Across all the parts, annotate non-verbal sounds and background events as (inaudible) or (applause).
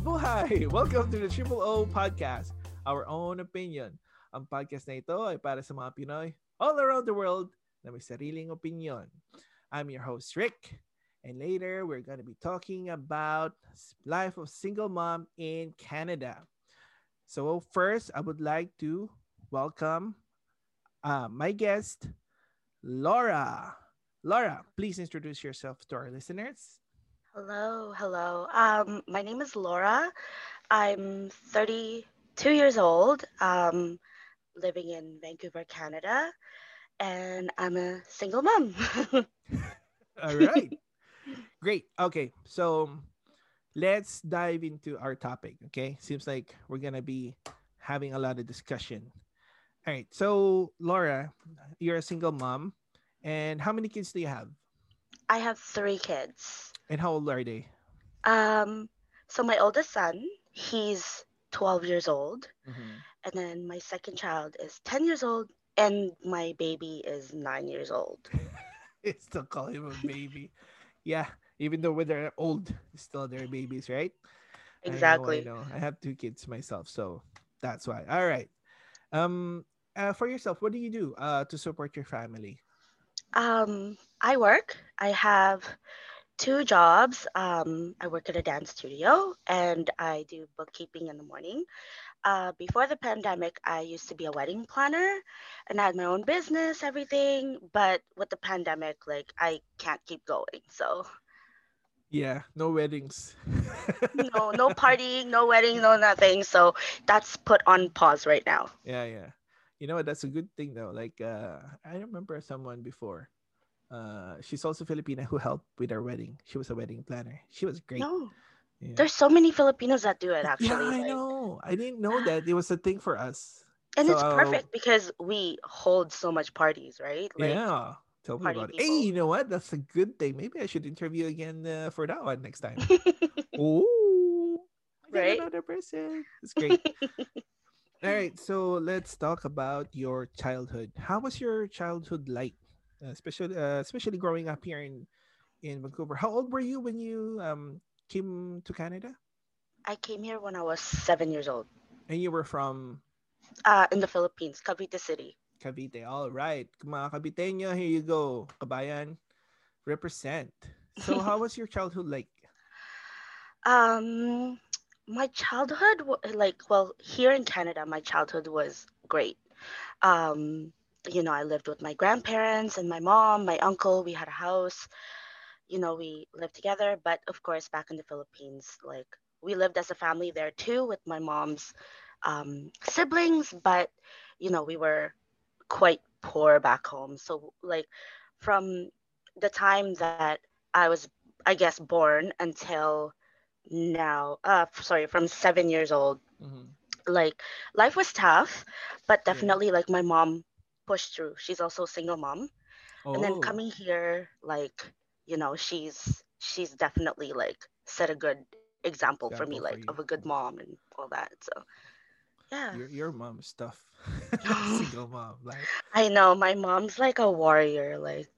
Mabuhay! (laughs) Welcome to the Triple O Podcast, our own opinion. Ang podcast na ito ay para sa mga Pinoy all around the world na may sariling opinion. I'm your host, Rick. And later, we're going to be talking about life of single mom in Canada. So first, I would like to welcome uh, my guest, Laura. Laura, please introduce yourself to our listeners. Hello, hello. Um, my name is Laura. I'm 32 years old, um, living in Vancouver, Canada, and I'm a single mom. (laughs) All right. Great. Okay. So let's dive into our topic. Okay. Seems like we're going to be having a lot of discussion. All right. So, Laura, you're a single mom. And how many kids do you have? I have three kids. And how old are they? Um, so my oldest son, he's 12 years old, Mhm. and then my second child is 10 years old, and my baby is nine years old. (laughs) Still call him a baby. yeah. Even though when they're old, still they're babies, right? I know, Exactly. I know. I have two kids myself, so that's why. All right. Um, uh, for yourself, what do you do uh to support your family? Um, I work. I have two jobs. Um, I work at a dance studio and I do bookkeeping in the morning. Uh, before the pandemic, I used to be a wedding planner and I had my own business, everything. But with the pandemic, like I can't keep going. So Yeah, no weddings. no, no (laughs) partying, no wedding, no nothing. So that's put on pause right now. Yeah, yeah. You know what? That's a good thing though. Like, uh, I remember someone before. Uh, she's also Filipina who helped with our wedding. She was a wedding planner. She was great. No, Yeah. there's so many Filipinos that do it actually. yeah, I like- know. I didn't know (sighs) that it was a thing for us. And it's perfect because we hold so much parties, right? Like, yeah. Tell me about it. Hey, you know what? That's a good thing. Maybe I should interview again uh, for that one next time. (laughs) Got Right? Another person. It's great. (laughs) All right. So let's talk about your childhood. How was your childhood like? Uh, especially, uh, especially growing up here in in Vancouver. How old were you when you um came to Canada? I came here when I was seven years old, And you were from uh, in the Philippines, Cavite City. Cavite. All right. Mga Caviteño, here you go. Kabayan, represent. So how (laughs) was your childhood like? Um, my childhood, like, well, here in Canada, my childhood was great. Um, you know, I lived with my grandparents and my mom, my uncle. We had a house. You know, we lived together. But of course, back in the Philippines, like, we lived as a family there too with my mom's um, siblings. But, you know, we were quite poor back home. So, like, from the time that I was, I guess, born until now uh sorry from seven years old Mhm. like life was tough but Yeah. definitely like my mom pushed through she's also a single mom and then Oh, coming here like you know she's she's definitely like set a good example for me Example for like of a good mom and all that so yeah your your mom is tough. (laughs) (laughs) Single mom, like i know my mom's like a warrior like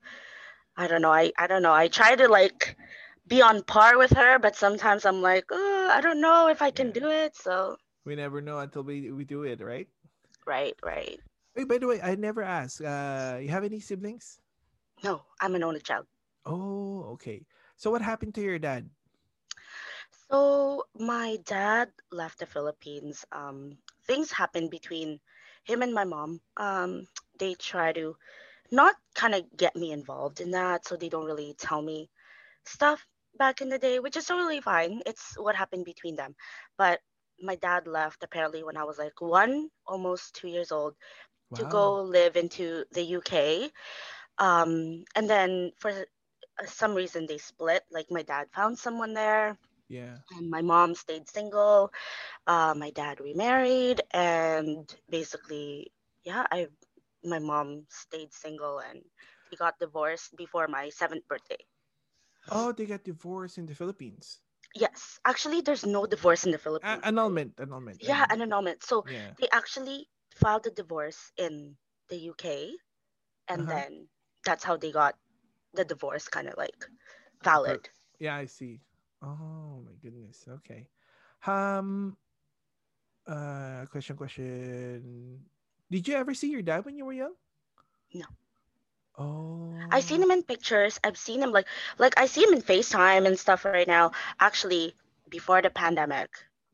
i don't know i i don't know i try to like be on par with her but sometimes i'm like oh, i don't know if i can Yeah. do it so we never know until we we do it, right? right right Wait, by the way, I never asked. Uh, you have any siblings? No, I'm an only child. Oh, okay. So what happened to your dad? So my dad left the Philippines. Um, things happened between him and my mom. Um, they try to not kind of get me involved in that, so they don't really tell me stuff back in the day, which is totally fine. It's what happened between them. But my dad left apparently when I was like one, almost two years old, to go live into the UK. Um, and then for uh, some reason they split. Like my dad found someone there, Yeah. and my mom stayed single. Uh, my dad remarried, and basically, yeah, I my mom stayed single, and we got divorced before my seventh birthday. Oh, they got divorced in the Philippines. Yes, actually, there's no divorce in the Philippines. annulment, annulment. yeah, annulment. an annulment. So Yeah. they actually filed a divorce in the UK, and Uh-huh. then that's how they got the divorce kind of like valid. Yeah, I see. Oh my goodness. Okay. Um. Uh. Question. Question. Did you ever see your dad when you were young? No. Oh. I've seen him in pictures. I've seen him like like I see him in FaceTime and stuff right now. Actually, before the pandemic,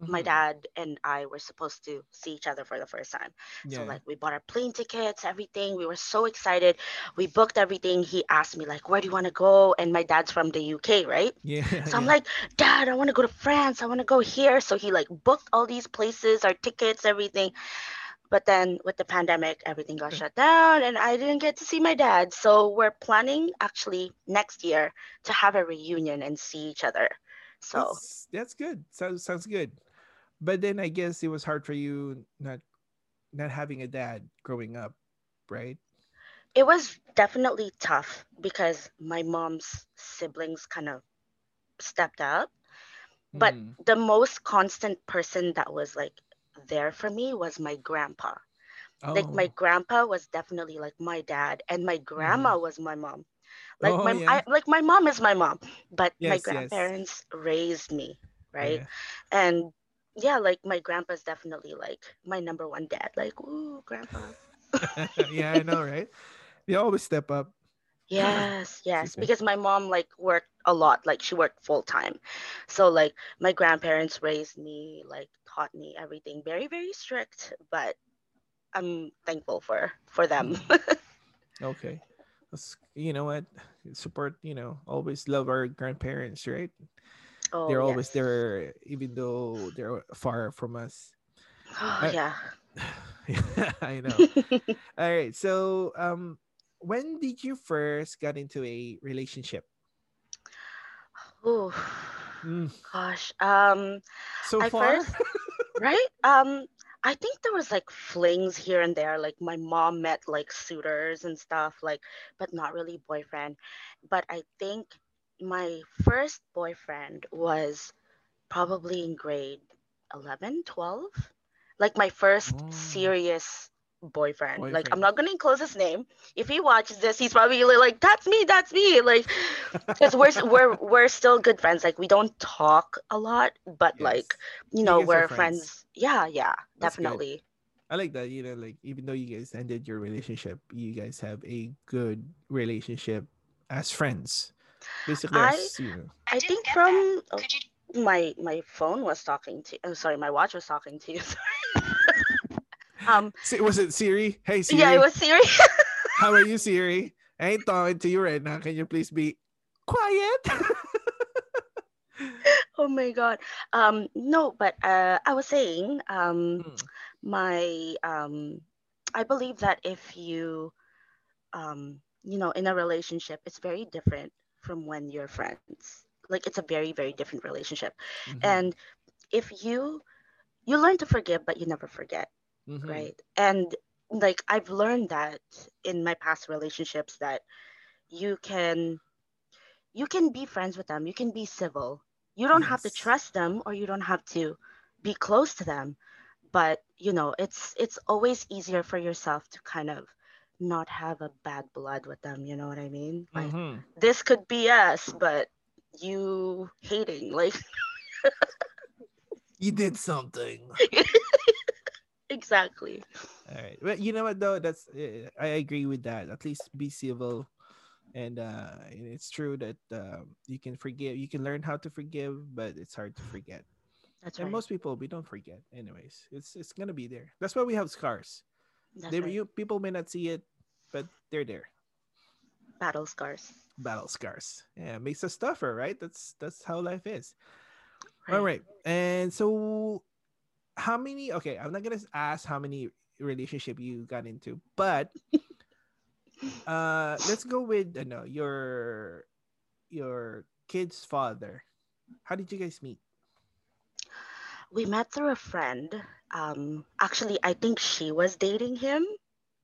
my Mhm. dad and I were supposed to see each other for the first time. So like we bought our plane tickets, everything. We were so excited. We booked everything. He asked me like, "Where do you want to go?" And my dad's from the UK, right? Yeah. (laughs) So I'm yeah. like, "Dad, I want to go to France. I want to go here." So he like booked all these places, our tickets, everything. But then with the pandemic, everything got shut down and I didn't get to see my dad. So we're planning actually next year to have a reunion and see each other. So That's that's good. Sounds sounds good. But then I guess it was hard for you not not having a dad growing up, right? it was definitely tough because my mom's siblings kind of stepped up. But Mm. the most constant person that was like there for me was my grandpa. Like my Oh. grandpa was definitely like my dad and my grandma was my mom. Like Oh my yeah. I, like my mom is my mom, but my Yes. Yes. grandparents raised me, right? Yeah. And yeah, like my grandpa's definitely like my number one dad. Like, ooh, grandpa. (laughs) yeah. I know, right? They always step up. Yes, (laughs) yes, because my mom like worked a lot, like she worked full time. So like my grandparents raised me, like taught me everything. Very, very strict, but I'm thankful for for them. Mm. (laughs) Okay. You know what? Support. You know, always love our grandparents, right? Oh, They're always yes. there, even though they're far from us. Oh, Uh, yeah. (laughs) yeah, I know. (laughs) All right. So, um, when did you first got into a relationship? Oh, Mm, gosh. Um, so I far? first, (laughs) right? Um, I think there was like flings here and there. Like my mom met like suitors and stuff, like, but not really boyfriend. But I think my first boyfriend was probably in grade 11, 12. Like my first oh, serious boyfriend. Like I'm not gonna enclose his name. If he watches this, he's probably like, "That's me, that's me." Like, (laughs) because we're we're we're still good friends. Like we don't talk a lot, but like yes. you You know we're friends. friends. Yeah, yeah, That's good. definitely. I like that. You know, like even though you guys ended your relationship, you guys have a good relationship as friends. Basically, I as you know. I think from oh, my my phone was talking to. I'm sorry, my watch was talking to you. (laughs) um, (laughs) Was it Siri? Hey Siri. yeah, it was Siri. (laughs) how are you, Siri? I ain't talking to you right now. Can you please be quiet? oh my god. Um, no, but uh, I was saying um Mm, my um I believe that if you um you know in a relationship it's very different from when you're friends. Like it's a very very different relationship. Mhm, and if you you learn to forgive but you never forget mhm. right? And like i've learned that in my past relationships that you can you can be friends with them. You can be civil. You don't have to trust them or you don't have to be close to them. But you know it's it's always easier for yourself to kind of not have a bad blood with them you know what i mean like Mhm. this could be us but you hating like You did something. (laughs) exactly All right. Well, you know what though? That's uh, I agree with that. At least be civil, and uh, it's true that um, you can forgive. You can learn how to forgive, but it's hard to forget. that's And right most people, we don't forget. Anyways, it's it's gonna be there. That's why we have scars. They right you people may not see it, but they're there. battle scars Battle scars. Yeah, makes us tougher, right? That's that's how life is. All right right. And so, how many? Okay, I'm not gonna ask how many relationship you got into, but (laughs) uh, let's go with uh, no your your kid's father. How did you guys meet? we met through a friend um actually i think she was dating him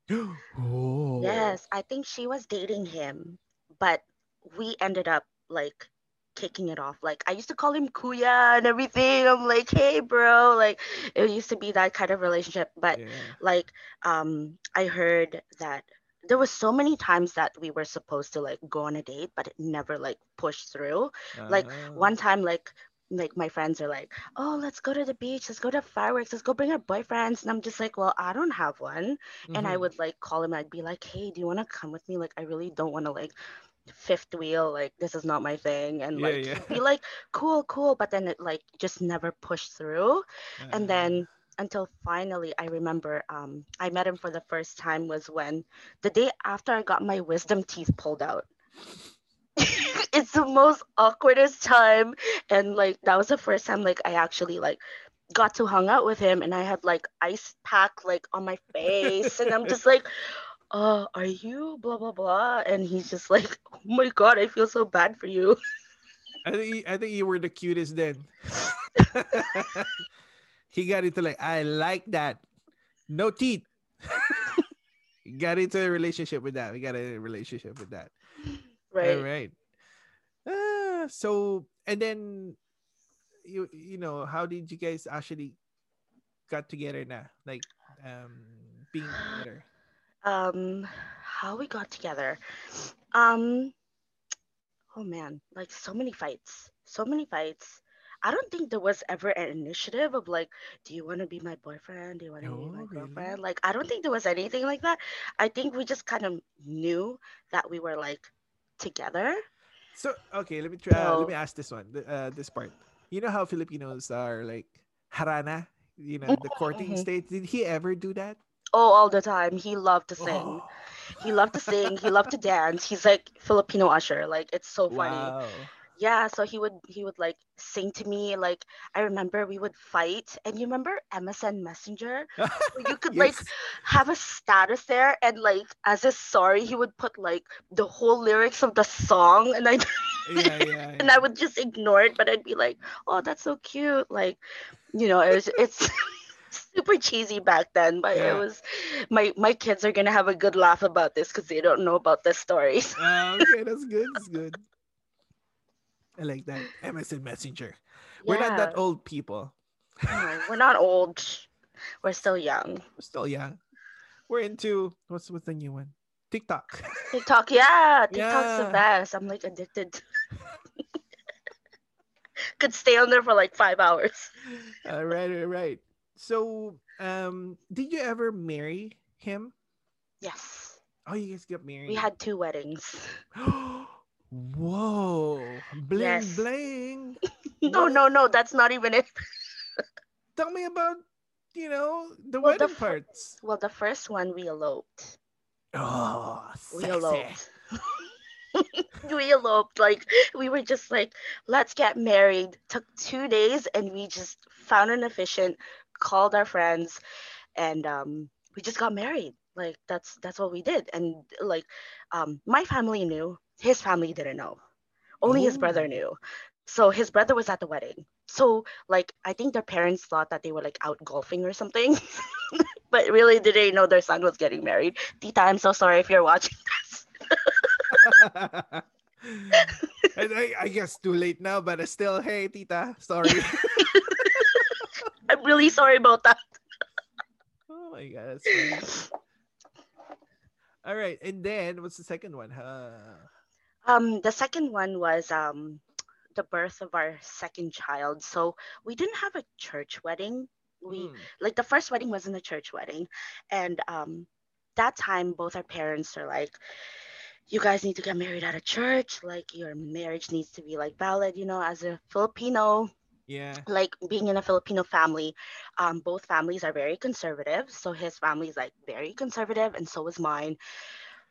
(gasps) oh. Yes, I think she was dating him, but we ended up like kicking it off. Like I used to call him Kuya and everything. I'm like, hey bro, like it used to be that kind of relationship. But Yeah. like um I heard that there was so many times that we were supposed to like go on a date, but it never like pushed through. Like Uh, one time like like my friends are like, "Oh, let's go to the beach. Let's go to fireworks. Let's go bring our boyfriends." And I'm just like, "Well, I don't have one." And I Mhm. would like call him. I'd be like, "Hey, do you want to come with me? Like, I really don't want to like fifth wheel. Like, this is not my thing." And Yeah, like yeah. be (laughs) like, "Cool, cool," but then it like just never pushed through. And Uh, then until finally, I remember um I met him for the first time was when the day after I got my wisdom teeth pulled out. (laughs) it's the most awkwardest time and like that was the first time like i actually like got to hung out with him and i had like ice pack like on my face and i'm just like (laughs) uh are you blah blah blah and he's just like (laughs) oh my god i feel so bad for you I think you- I think you were the cutest then. he got into like I like that. No teeth. got into a relationship with that. We got a relationship with that. Right All right. Ah, so and then you you know how did you guys actually got together now? Like um being together. (sighs) um how we got together um oh man like so many fights so many fights i don't think there was ever an initiative of like do you want to be my boyfriend do you want to be Oh, my really? girlfriend like i don't think there was anything like that i think we just kind of knew that we were like together So okay, let me try. Uh, let me ask this one. Uh, this part. You know how Filipinos are like harana. You know the courting Mhm. stage. Did he ever do that? oh all the time he loved to sing Oh, he loved to sing he loved to (laughs) dance he's like filipino usher like it's so funny wow. Yeah, so he would he would like sing to me like I remember we would fight and you remember MSN Messenger you (laughs) could like have a status there and like as a sorry he would put like the whole lyrics of the song and I (laughs) yeah, yeah, and I would just ignore it but I'd be like oh that's so cute like you know it was it's (laughs) super cheesy back then but Yeah. it was my my kids are gonna have a good laugh about this because they don't know about this stories Ah, okay, that's good. That's good. I like that. MSN Messenger. We're not that old people. No, (laughs) we're not old we're still young We're still young. We're into what's what's the new one? TikTok. TikTok, yeah, (laughs) TikTok's Yeah. the best. I'm like addicted. (laughs) Could stay on there for like five hours. all right, all right. So, um, did you ever marry him? Yes, Oh, you guys got married. we had two weddings. (gasps) (gasps) Whoa, bling Yes. bling. (laughs) No, no, no, that's not even it. (laughs) Tell me about you know the Well, the wedding fir- parts. Well, the first one we eloped. Oh, We eloped. (laughs) we eloped. Like we were just like, let's get married. Took two days, and we just found an efficient, called our friends, and um, we just got married. Like that's that's what we did. And like, um, my family knew. His family didn't know. Only his brother knew. So his brother was at the wedding. So like I think their parents thought that they were like out golfing or something. (laughs) but really didn't know their son was getting married. Tita, I'm so sorry if you're watching this. (laughs) I, I guess too late now, but still, hey, tita, sorry. (laughs) I'm really sorry about that. oh my god. All right, and then what's the second one? Uh, Um, the second one was um the birth of our second child. So we didn't have a church wedding. We hmm, like the first wedding wasn't a church wedding, and um that time both our parents are like, you guys need to get married at a church. Like your marriage needs to be like valid. You know, as a Filipino, yeah, like being in a Filipino family, um, both families are very conservative. So his family is like very conservative, and so is mine.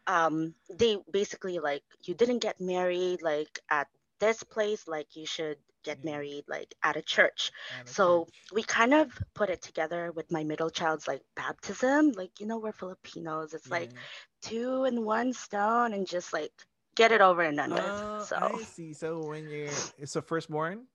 Um, they basically like you didn't get married like at this place, like you should get Yeah. married like at a church. at a So church. we kind of put it together with my middle child's like baptism. Like you know, we're Filipinos. It's like two in one stone, and just like get it over and done with. Oh, So I see. So when you're it's a firstborn?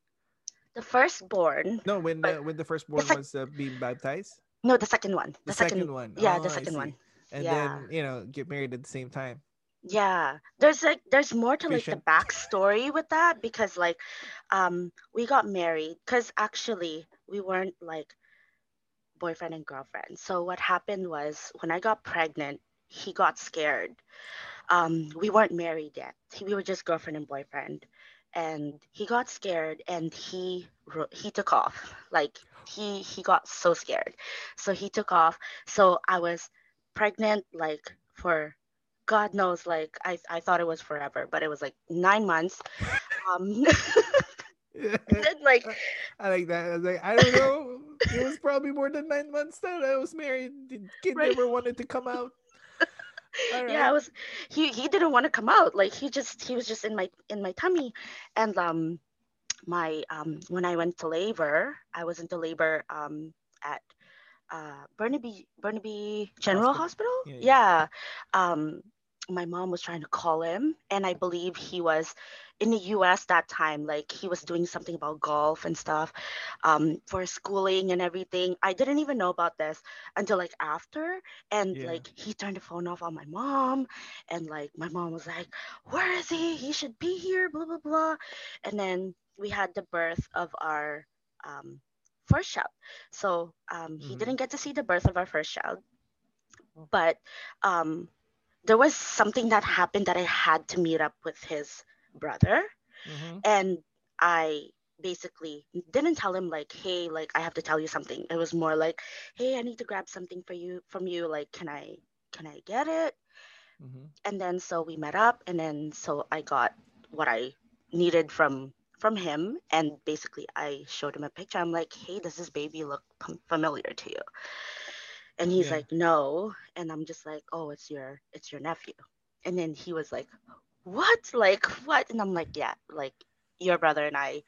the firstborn, No, when the when the firstborn was uh, being baptized. no, the second one, The, the, second, one. yeah, Oh, the second one. And Yeah. then you know get married at the same time. Yeah, there's like there's more to like the backstory with that because like um we got married because actually we weren't like boyfriend and girlfriend. So what happened was when I got pregnant, he got scared. Um, we weren't married yet. We were just girlfriend and boyfriend. and he got scared and he he took off like he he got so scared so he took off so i was pregnant like for god knows like i i thought it was forever but it was like 9 months um (laughs) then, like (laughs) I like that. I was like, I don't know. It was probably more than nine months that I was married. The kid Right. never wanted to come out. (laughs) All yeah i was he he didn't want to come out like he just he was just in my in my tummy and um my um when i went to labor i was into labor um at uh burnaby burnaby general Hospital. hospital, Yeah, yeah. um my mom was trying to call him and i believe he was in the us that time like he was doing something about golf and stuff um for schooling and everything i didn't even know about this until like after and Yeah. like he turned the phone off on my mom and like my mom was like where is he he should be here blah blah blah and then we had the birth of our um first child so um he Mhm. didn't get to see the birth of our first child Oh. but um there was something that happened that i had to meet up with his brother Mhm. and I basically didn't tell him like, hey, like I have to tell you something. It was more like, hey, I need to grab something for you from you. Like, can I can I get it? Mhm. And then so we met up, and then so I got what I needed from from him, and basically I showed him a picture. I'm like, hey, does this baby look familiar to you? And he's Yeah. like, no. And I'm just like, oh, it's your it's your nephew. And then he was like, what? Like what? And I'm like, yeah, like your brother and I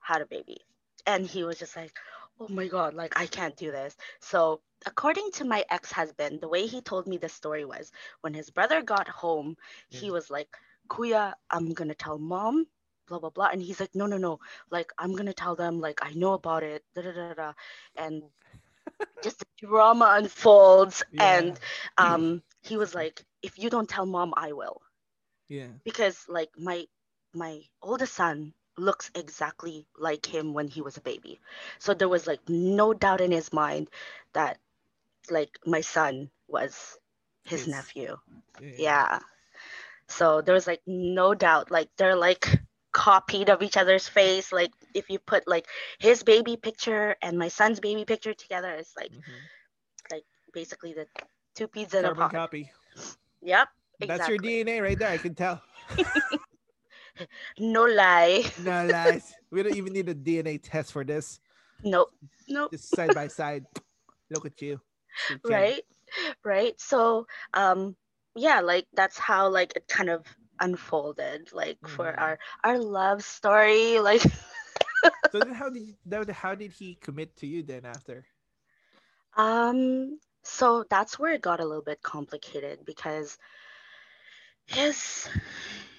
had a baby. And he was just like, oh my God, like I can't do this. So, according to my ex husband, the way he told me the story was when his brother got home, he mm. was like, Kuya, I'm to tell mom, blah, blah, blah. And he's like, no, no, no. Like, I'm going to tell them, like, I know about it, da, da, da, da. And just the drama unfolds. (laughs) Yeah. And um, he was like, if you don't tell mom, I will Yeah. because like my my oldest son looks exactly like him when he was a baby so there was like no doubt in his mind that like my son was his His. nephew Yeah. yeah so there was like no doubt like they're like copied of each other's face like if you put like his baby picture and my son's baby picture together it's like Mhm. basically the two peas in a pod copy. yep That's your. DNA right there. I can tell. (laughs) no lie No lies. we don't even need a DNA test for this. nope nope Just side by side. Look at you. Right right so um yeah like that's how like it kind of unfolded like for Mhm. our our love story like (laughs) So then how did then how did he commit to you then after? um so that's where it got a little bit complicated because his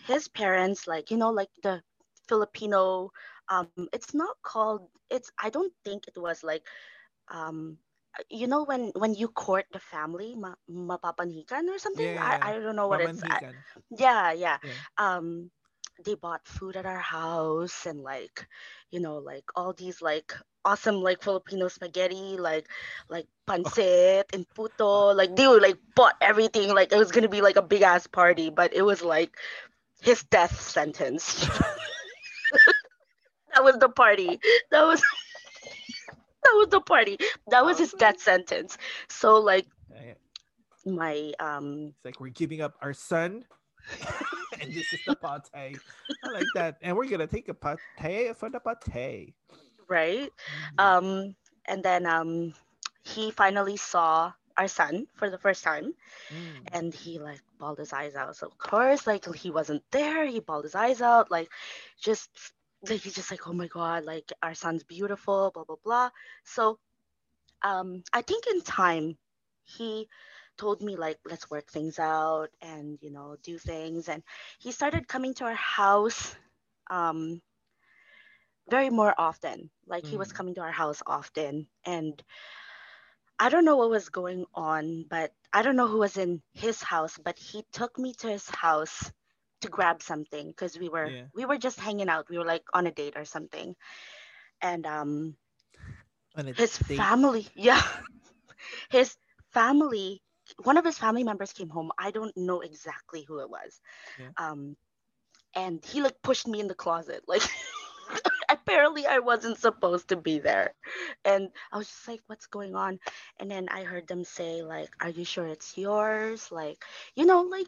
his parents like you know like the filipino um it's not called it's i don't think it was like um you know when when you court the family ma- mapapanhikan or something? Yeah, I, I don't know what it's I- yeah yeah. Yeah. um they bought food at our house and like you know like all these like awesome like filipino spaghetti like like pancit and puto. Like they were like bought everything. Like it was gonna be like a big ass party but it was like his death sentence. (laughs) (laughs) That was the party. That was (laughs) that was the party that was his death sentence so like my um It's like we're giving up our son. (laughs) and this is the pate. I like that. And we're gonna take a pate for the pate. right Mhm. um and then um he finally saw our son for the first time Mm. and he like bawled his eyes out so of course like he wasn't there he bawled his eyes out like just like he's just like oh my god like our son's beautiful blah blah blah so um i think in time he told me like let's work things out and you know do things and he started coming to our house um very more often like he was Mm. coming to our house often and i don't know what was going on but i don't know who was in his house but he took me to his house to grab something because we were Yeah. we were just hanging out we were like on a date or something and um his date. family (laughs) yeah his family one of his family members came home i don't know exactly who it was Yeah. um and he like pushed me in the closet like (laughs) apparently i wasn't supposed to be there. And i was just like what's going on? And then i heard them say like are you sure it's yours? Like you know like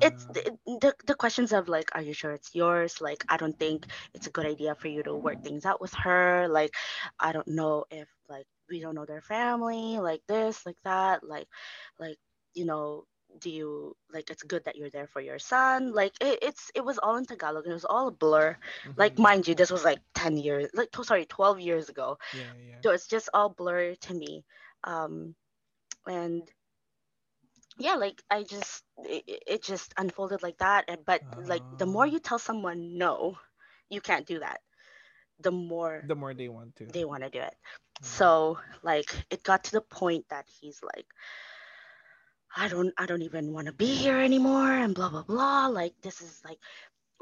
it's the, the, the questions of like are you sure it's yours? Like i don't think it's a good idea for you to work things out with her. Like i don't know if like we don't know their family like this like that like like you know do you like it's good that you're there for your son like it, it's it was all in tagalog and it was all a blur like mhm. mind you this was like 10 years like oh, sorry 12 years ago yeah, yeah. so it's just all blurry to me um and yeah like i just it, it just unfolded like that and but like the more Uh, you tell someone no you can't do that the more the more they want to. they want to do it Mm. so like it got to the point that he's like i don't i don't even want to be here anymore and blah blah blah. Like this is like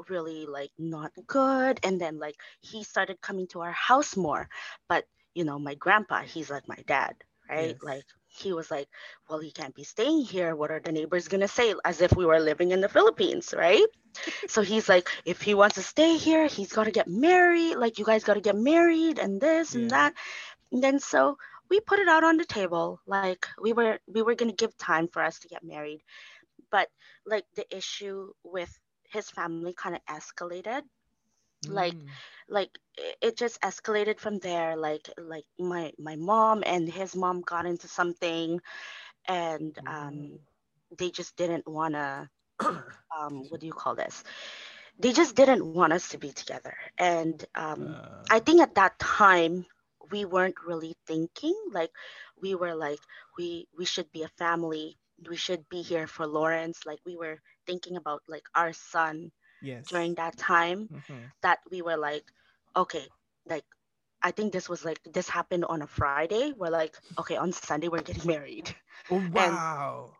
really like not good. And then like he started coming to our house more. But you know my grandpa he's like my dad right? Yes. like he was like well he can't be staying here. What are the neighbors going to say? As if we were living in the philippines right? (laughs) So he's like if he wants to stay here he's got to get married. Like you guys got to get married and this and that. And then so we put it out on the table like we were we were going to give time for us to get married. But like the issue with his family kind of escalated. Like Mm. like it, it just escalated from there. Like like my my mom and his mom got into something and um Mm. they just didn't want to (coughs) um what do you call this? They just didn't want us to be together. And um i Uh, think at that time we weren't really thinking like we were like we we should be a family we should be here for lawrence like we were thinking about like our son yes. during that time Mhm. that we were like okay like i think this was like this happened on a friday we're like okay on sunday we're getting (laughs) married Oh wow.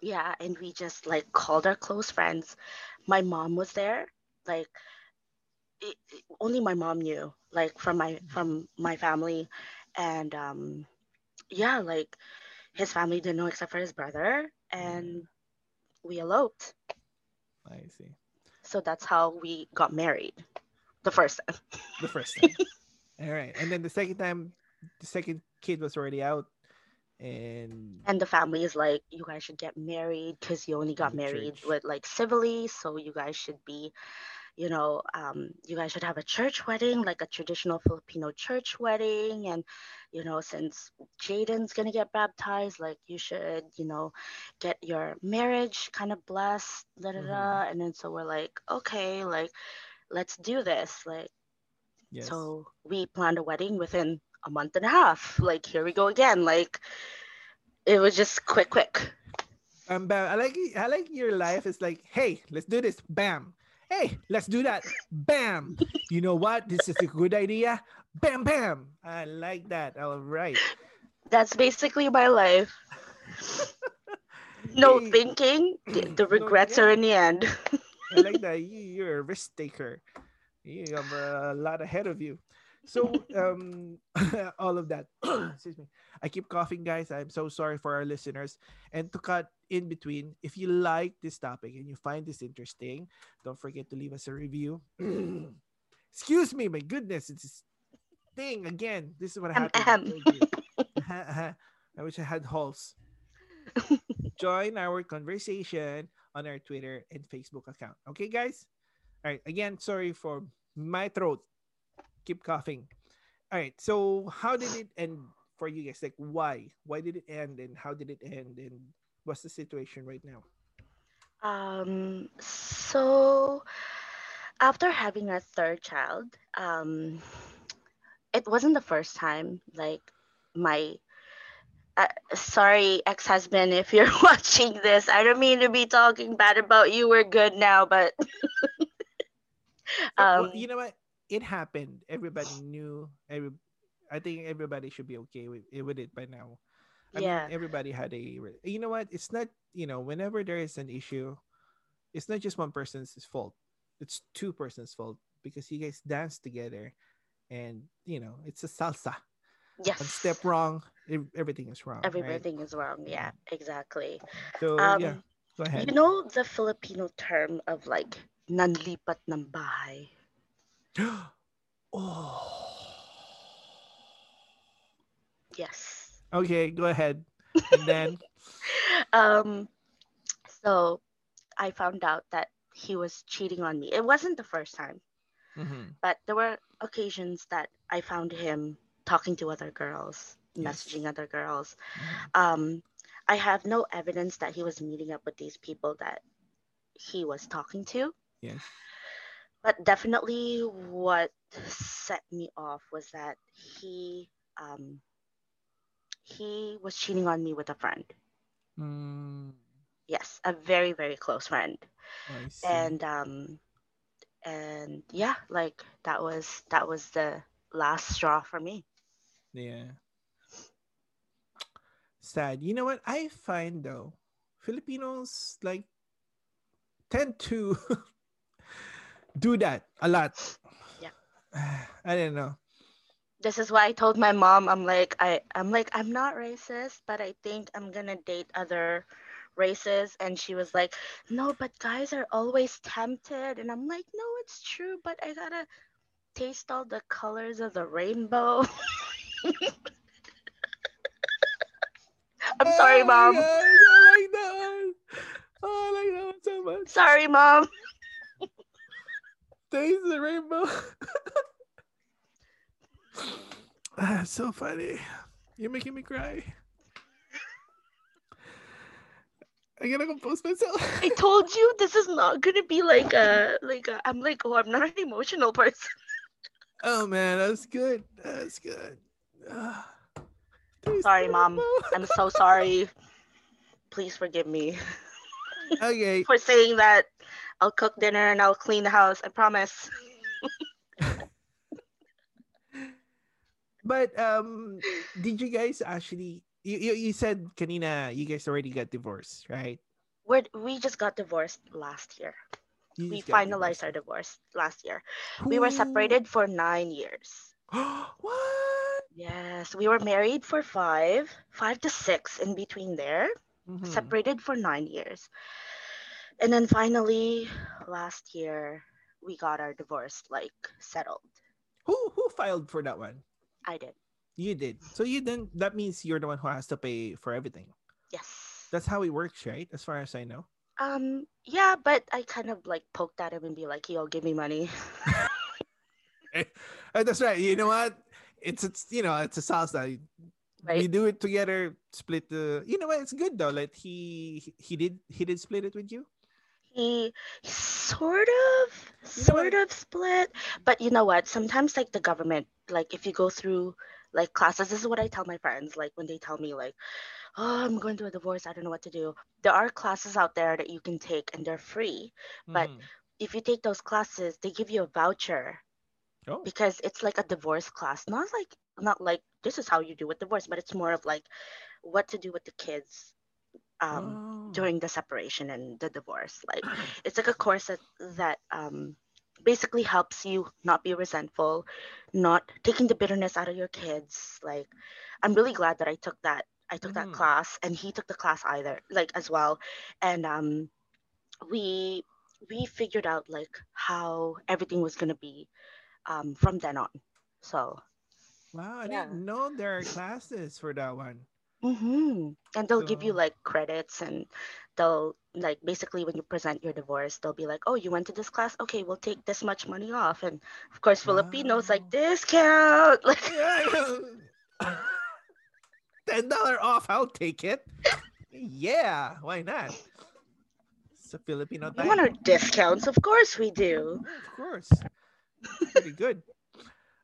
yeah and we just like called our close friends my mom was there like it, it- only my mom knew like from my from my family and um yeah like his family didn't know except for his brother and we eloped I see. so that's how we got married the first time The (laughs) first time. All right, and then the second time, the second kid was already out, and and the family is like you guys should get married because you only got married church. with like civilly so you guys should be you know um, you guys should have a church wedding like a traditional filipino church wedding and you know since jaden's gonna get baptized like you should you know get your marriage kind of blessed da, da, Mhm. da. and then so we're like okay like let's do this like yes, so we planned a wedding within a month and a half like here we go again like it was just quick quick um, bam. I like I like your life It's like, hey, let's do this, bam. Hey, let's do that, bam. You know what? This is a good idea, bam, bam. I like that. All right. That's basically my life. No Hey, thinking. The, (laughs) the no, regrets yeah. are in the end. I like (laughs) that. You're a risk taker. You have a lot ahead of you. So, um, (laughs) all of that. (clears throat) Excuse me. I keep coughing, guys. I'm so sorry for our listeners. And to cut in between, if you like this topic and you find this interesting, don't forget to leave us a review. (clears throat) Excuse me. My goodness, it's this thing again. This is what happened. I. (laughs) I wish I had holes. (laughs) Join our conversation on our Twitter and Facebook account. Okay, guys? All right. Again, sorry for my throat. Keep coughing. All right. So, how did it end for you guys? Like, why? Why did it end and how did it end? And what's the situation right now? Um, so after having a third child, um, it wasn't the first time. Like my, uh, sorry, ex-husband, if you're (laughs) watching this, I don't mean to be talking bad about you. We're good now, but So, well, um, you know what? It happened. Everybody (sighs) knew. Every, I think everybody should be okay with, with it by now. I yeah, mean, everybody had a. You know what? It's not. You know, whenever there is an issue, it's not just one person's fault. It's two persons' fault because you guys dance together, and you know it's a salsa. yes, One step wrong, everything is wrong. right? everything is wrong. Yeah, exactly. So Um, yeah, go ahead. You know the Filipino term of like nanlipat ng bahay. (gasps) oh. Yes. Okay, go ahead. (laughs) And then um so I found out that he was cheating on me. It wasn't the first time, Mhm. but there were occasions that I found him talking to other girls, Yes. messaging other girls. Mhm. Um I have no evidence that he was meeting up with these people that he was talking to. Yes. But definitely what set me off was that he um he was cheating on me with a friend Mm, yes a very very close friend and um and yeah like that was that was the last straw for me Yeah. Sad. You know what? I find though, Filipinos like tend to (laughs) do that a lot. Yeah. (sighs) I don't know. this is why i told my mom i'm like i i'm like i'm not racist but i think i'm gonna date other races and she was like no but guys are always tempted and i'm like no it's true but i gotta taste all the colors of the rainbow (laughs) i'm sorry Oh mom I like that one. Oh, I like that one so much. sorry mom Taste the rainbow. (laughs) ah, so funny. You're making me cry. I gotta compose myself. i told you this is not gonna be like a like a i'm like oh i'm not an emotional person (laughs) oh man, that's good. That's good. Taste Sorry, Mom. i'm so sorry please forgive me (laughs) okay. for saying that I'll cook dinner and I'll clean the house. I promise. (laughs) But um, did you guys actually? You, you, you said kanina you guys already got divorced, right? We're, we just got divorced last year. You We finalized our divorce last year. We were separated for nine years. (gasps) what? Yes, we were married for five, five to six in between there, Mhm. separated for nine years. And then finally, last year, we got our divorce like settled. Who who filed for that one? I did. You did. So you then that means you're the one who has to pay for everything. Yes. That's how it works, right? As far as I know. Um, yeah, but I kind of like poked at him and be like, yo, give me money. (laughs) That's right. You know what? It's it's you know it's a salsa. We Right. do it together. Split the. You know what? It's good though. Like he he did he did split it with you. He sort of You know what? sort of split but you know what sometimes like the government like if you go through like classes this is what i tell my friends like when they tell me like oh i'm going through a divorce i don't know what to do there are classes out there that you can take and they're free But- Mhm. if you take those classes they give you a voucher oh because it's like a divorce class not like not like this is how you do with divorce but it's more of like what to do with the kids um, Oh. during the separation and the divorce like (clears throat) it's like a course that that um basically helps you not be resentful not taking the bitterness out of your kids like i'm really glad that i took that i took Mhm. that class and he took the class either like as well and um we we figured out like how everything was going to be um from then on so wow! I yeah. didn't know there are classes for that one. Hmm And they'll give you So- like credits and they'll like basically when you present your divorce, they'll be like, oh, you went to this class? Okay, we'll take this much money off. And of course, Filipinos like Wow. discount. (laughs) Like, (laughs) Yeah. Ten dollar off. I'll take it. Yeah, why not? It's a Filipino we want our discounts. Of course we do. Oh, of course. Pretty good.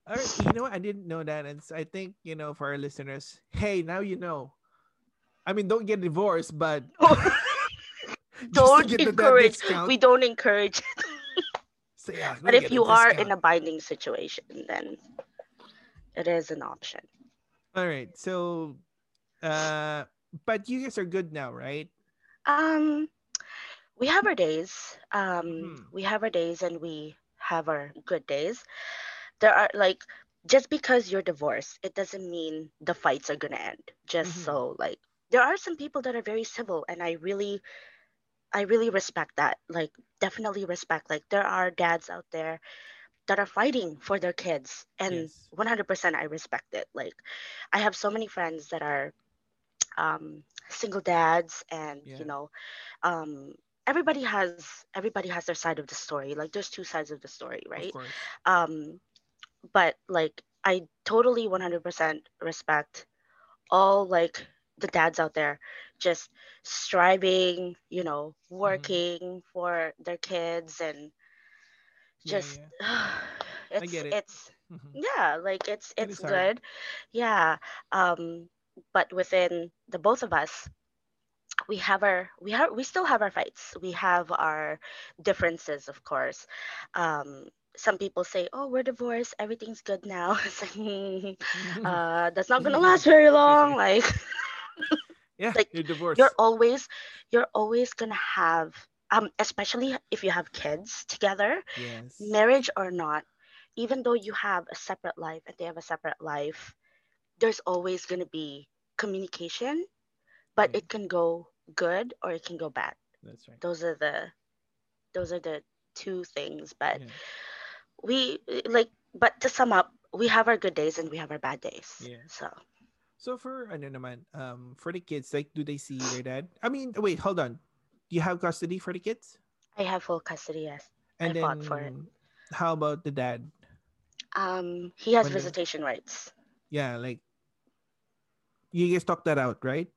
All right, you know what? I didn't know that, and so I think you know for our listeners, hey, now you know. I mean, don't get divorced, but (laughs) (laughs) don't the- that encourage. We don't encourage. (laughs) So, yeah, But if you are in a binding situation, then it is an option. all right, so, uh, but you guys are good now, right? Um, we have our days. Um, Hmm. we have our days, and we have our good days. There are like just because you're divorced, it doesn't mean the fights are gonna end. Just Mhm. so like there are some people that are very civil, and I really I really respect that. Like, definitely respect. Like, there are dads out there that are fighting for their kids, and Yes. 100% I respect it. Like, I have so many friends that are um, single dads, and Yeah. you know, um, everybody has everybody has their side of the story. Like, there's two sides of the story, right? Um, but like, I totally 100% respect all like the dads out there just striving, you know, Mhm. working for their kids and just yeah. (sighs) I it's it. it's Mhm. yeah, like it's It it's hard. good. Yeah. Um but within the both of us, we have our we have we still have our fights. We have our differences, of course. Um some people say, "Oh, we're divorced. Everything's good now." (laughs) It's like, "Hmm, (laughs) uh, that's not gonna last very long. Like, Yeah, (laughs) like you're divorced. you're always you're always gonna have um especially if you have kids together Yes. marriage or not even though you have a separate life and they have a separate life there's always gonna be communication but it can go good or it can go bad that's right. those are the those are the two things but Yeah. We like but to sum up we have our good days and we have our bad days yeah so So for ano naman, um, for the kids, like, do they see their dad? I mean, wait, hold on. Do you have custody for the kids? i have full custody yes i And fought for it then, how about the dad? um he has When the visitation rights yeah, like you guys talk that out, right?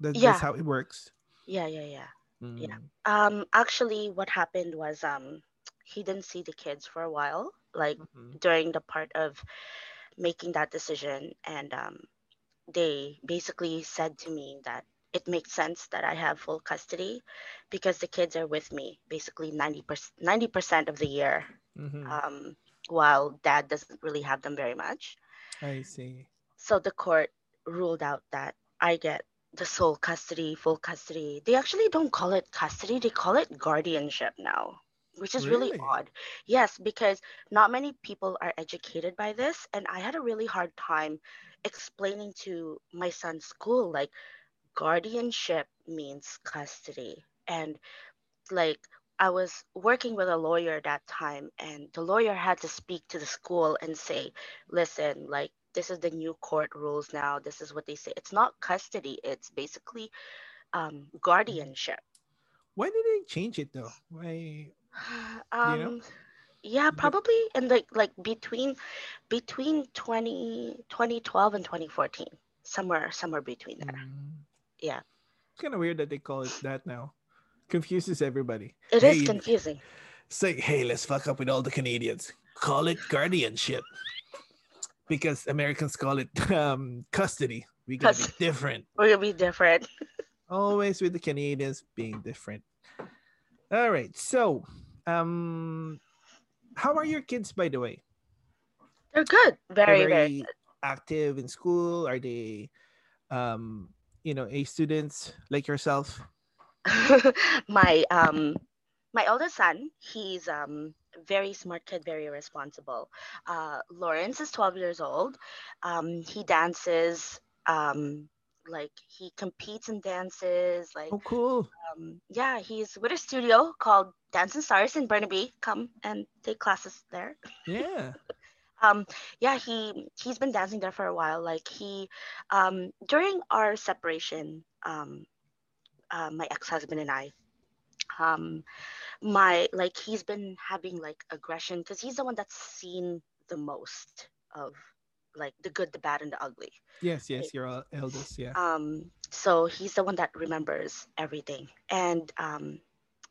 That, that's how it works. yeah yeah yeah Yeah. Mm. Um actually what happened was um he didn't see the kids for a while, like Mhm. during the part of making that decision and um they basically said to me that it makes sense that I have full custody because the kids are with me basically 90% 90% of the year Mhm. um while dad doesn't really have them very much. I see. So the court ruled out that I get the sole custody, full custody. They actually don't call it custody, they call it guardianship now, which is really Really? odd. Yes, because not many people are educated by this. And I had a really hard time explaining to my son's school like guardianship means custody. And like I was working with a lawyer that time, and the lawyer had to speak to the school and say, listen, like, this is the new court rules now. This is what they say. It's not custody, it's basically um, Mhm. guardianship. Why did they change it though? Why (sighs) you know? um, yeah, probably in like like between between 20 2012 and 2014, somewhere somewhere between there. mm, Yeah, it's kind of weird that they call it that now. Confuses everybody. it is Hey, confusing. say, hey, let's fuck up with all the Canadians. Call it guardianship because Americans call it (laughs) um, custody. We gotta be different. (laughs) we're gonna be different. (laughs) Always with the Canadians being different. All right. So, um, how are your kids, by the way? They're good, They're very very very active in school. Are they, um, you know, A students like yourself? (laughs) my um my oldest son he's um very smart kid very responsible uh lawrence is 12 years old um he dances um like he competes in dances like Oh, cool. um yeah he's with a studio called dance and stars in burnaby come and take classes there Yeah. (laughs) um yeah he he's been dancing there for a while like he um during our separation um uh, my ex-husband and i um my like he's been having like aggression because he's the one that's seen the most of like the good the bad and the ugly Yes, yes, your el- eldest. Yeah. um so he's the one that remembers everything and um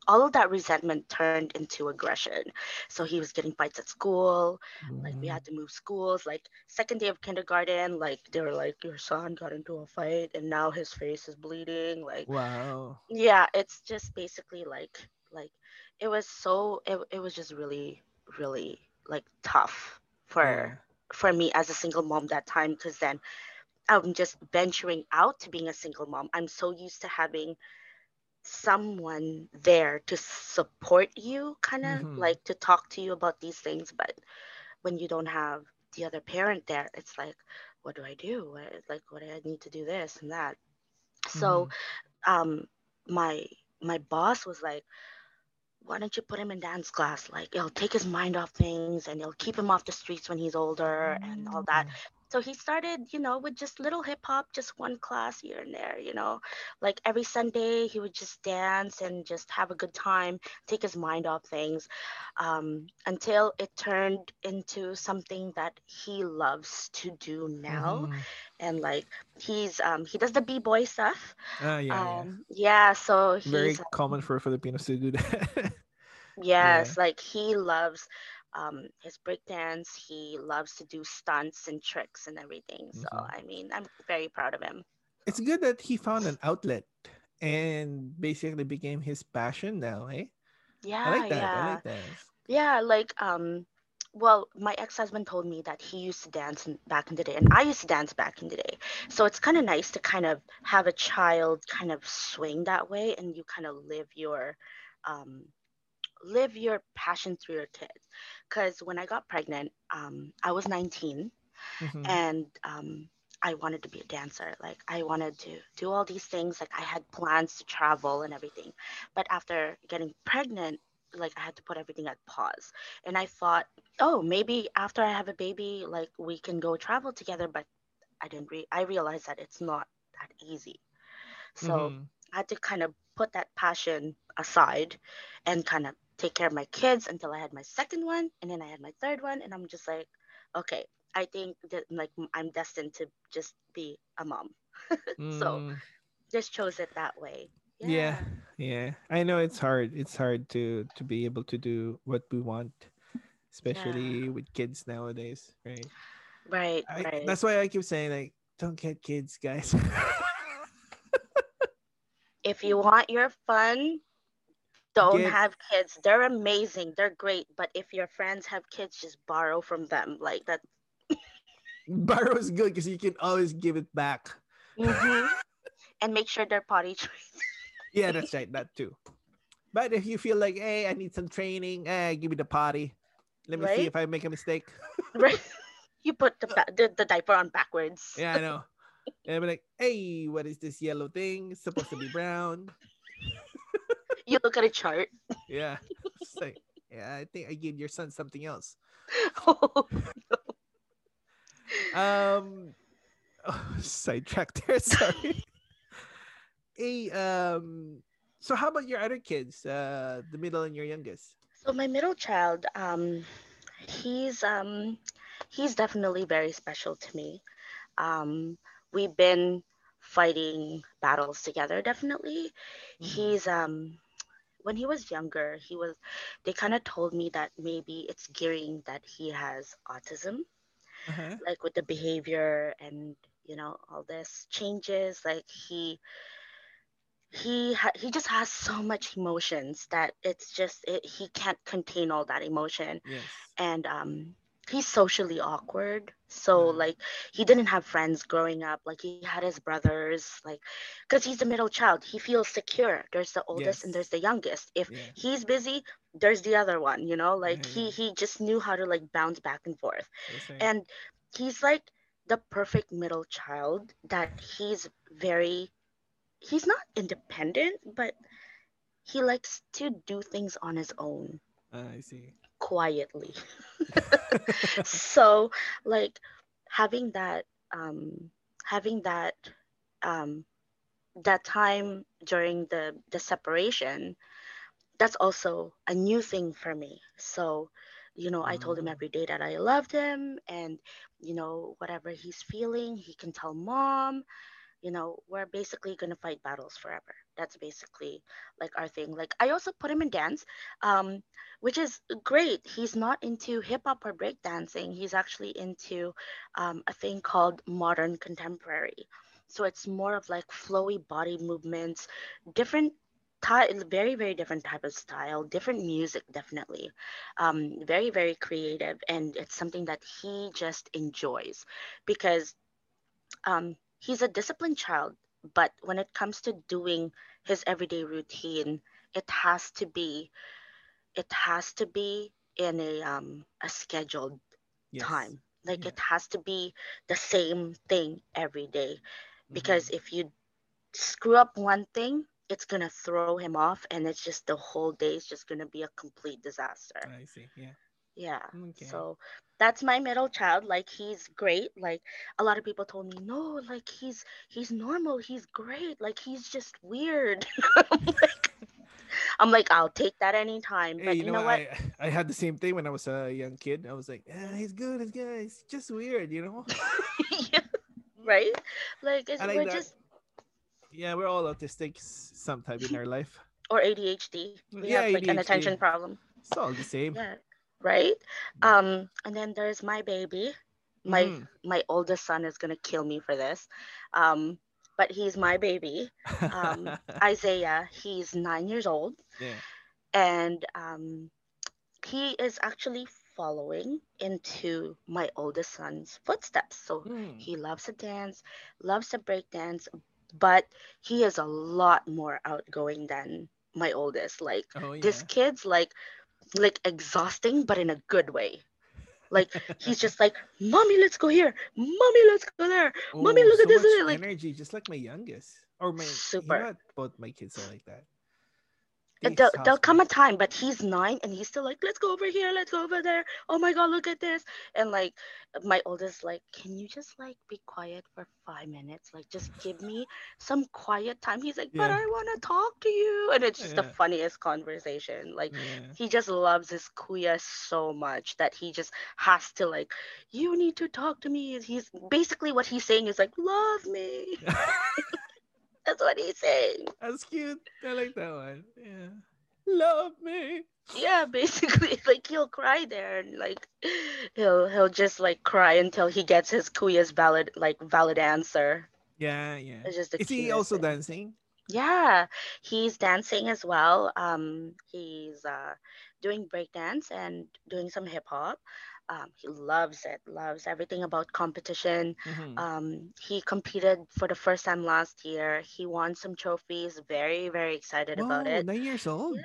all of that resentment turned into aggression so he was getting fights at school like we Mm, had to move schools like second day of kindergarten like they were like your son got into a fight and now his face is bleeding like Wow. yeah it's just basically like like it was so it, it was just really really like tough for Yeah. for me as a single mom that time because then i'm just venturing out to being a single mom i'm so used to having someone there to support you kind of Mm-hmm. like to talk to you about these things but when you don't have the other parent there it's like what do i do what, like what do i need to do this and that Mm-hmm. so um my my boss was like, why don't you put him in dance class? Like it'll take his mind off things and it'll keep him off the streets when he's older and all that. Mm. So he started, you know, with just little hip hop, just one class here and there, you know. Like every Sunday, he would just dance and just have a good time, take his mind off things um, until it turned into something that he loves to do now. Mhm. And like he's, um, he does the b boy stuff. Ah, yeah, yeah. Um, yeah, so he's Very common for Filipinos to do that. (laughs) Yes, like he loves um, his breakdance. He loves to do stunts and tricks and everything. So Mhm. I mean, I'm very proud of him. it's good that he found an outlet and basically became his passion now, eh? Yeah, I like that. yeah, I like that. yeah. Like um, well, my ex-husband told me that he used to dance back in the day, and I used to dance back in the day. So it's kind of nice to kind of have a child kind of swing that way, and you kind of live your um, live your passion through your kids. Because when I got pregnant, um, I was 19 Mhm. and um, I wanted to be a dancer. Like I wanted to do all these things. Like I had plans to travel and everything. But after getting pregnant, like I had to put everything at pause. And I thought, oh, maybe after I have a baby, like we can go travel together. But I didn't. Re- I realized that it's not that easy. So Mhm. I had to kind of put that passion aside and kind of take care of my kids until I had my second one, and then I had my third one, and I'm just like, okay, I think that like I'm destined to just be a mom. (laughs) So Mm, just chose it that way. yeah, yeah. I know it's hard. It's hard to to be able to do what we want, especially with kids nowadays, right? Right, I, right. That's why I keep saying like, don't get kids, guys. (laughs) If you want your fun, don't Get- have kids. They're amazing. They're great. But if your friends have kids, just borrow from them. Like that. (laughs) Borrow is good because you can always give it back. Mhm. (laughs) and make sure they're potty trained. Yeah, (laughs) that's right. That too. But if you feel like, hey, I need some training, eh, give me the potty. Let me see if I make a mistake. right. You put the, the the diaper on backwards. Yeah, I know. And I'm like, hey, what is this yellow thing? It's supposed to be brown. You look at a chart. Yeah. (laughs) It's like, yeah, I think I gave your son something else. (laughs) Oh. Um, oh, (laughs) sidetracked there. Sorry. hey, um, so how about your other kids? Uh, the middle and your youngest. so my middle child, um, he's um, he's definitely very special to me. Um, we've been fighting battles together. Definitely, Mhm. he's um, when he was younger, he was. They kind of told me that maybe it's gearing that he has autism. Uh-huh. like with the behavior and you know all this changes like he he ha- he just has so much emotions that it's just it, he can't contain all that emotion Yes. and um he's socially awkward. So Mhm. like he didn't have friends growing up. Like he had his brothers like because he's the middle child. He feels secure. There's the oldest and there's the youngest. If Yeah. he's busy there's the other one you know? Like Yeah, he he just knew how to like bounce back and forth. And he's like the perfect middle child that he's very he's not independent but he likes to do things on his own. Ah, I see. Quietly. (laughs) So like having that um having that um that time during the the separation that's also a new thing for me. So you know i told him Ah. every day that i loved him and you know whatever he's feeling he can tell mom you know we're basically going to fight battles forever. That's basically like our thing. Like i also put him in dance um which is great. He's not into hip hop or break dancing he's actually into um, a thing called modern contemporary. So it's more of like flowy body movements different type very very different type of style different music definitely. Um very very creative and it's something that he just enjoys because um he's a disciplined child but when it comes to doing his everyday routine it has to be it has to be in a um a scheduled Yes. time like Yeah. it has to be the same thing every day because Mhm. if you screw up one thing it's gonna throw him off and it's just the whole day is just gonna be a complete disaster I see. Yeah. Yeah Okay. so that's my middle child like he's great like a lot of people told me no like he's he's normal he's great like he's just weird (laughs) I'm like I'm like I'll take that anytime Hey, but you know, know what I (laughs) I had the same thing when I was a young kid. I was like, eh, he's good, he's good. He's just weird, you know. (laughs) Yeah, right like it's, like we're that. just Yeah, we're all autistic sometime in our life. or ADHD we Yeah, have like an attention problem It's all the same. yeah right um and then there's my baby my Mhm. my oldest son is gonna kill me for this um but he's my baby um (laughs) isaiah he's nine years old yeah. and um he is actually following into my oldest son's footsteps so Mm. he loves to dance loves to break dance but he is a lot more outgoing than my oldest like Oh yeah. this kid's like like exhausting but in a good way like he's just like mommy let's go here mommy let's go there mommy, Oh, look at this, much like- energy, just like my youngest. Or my Super. You know, both my kids are like that. There'll, there'll come a time but he's nine and he's still like let's go over here let's go over there. Oh my god look at this. And like my oldest like can you just like be quiet for five minutes? Like just give me some quiet time. He's like but Yeah. i want to talk to you. And it's just the funniest conversation. Like Yeah. he just loves his kuya so much that he just has to like you need to talk to me. He's basically what he's saying is like love me (laughs) (laughs) that's what he's saying That's cute. I like that one. Yeah. Love me. yeah basically (laughs) like he'll cry there and like he'll he'll just like cry until he gets his kuya's valid like valid answer Yeah, yeah. it's just Is he also thing. dancing? yeah he's dancing as well um he's uh doing breakdance and doing some hip hop um he loves it loves everything about competition. Mhm. um he competed for the first time last year. He won some trophies very very excited about it. nine years old.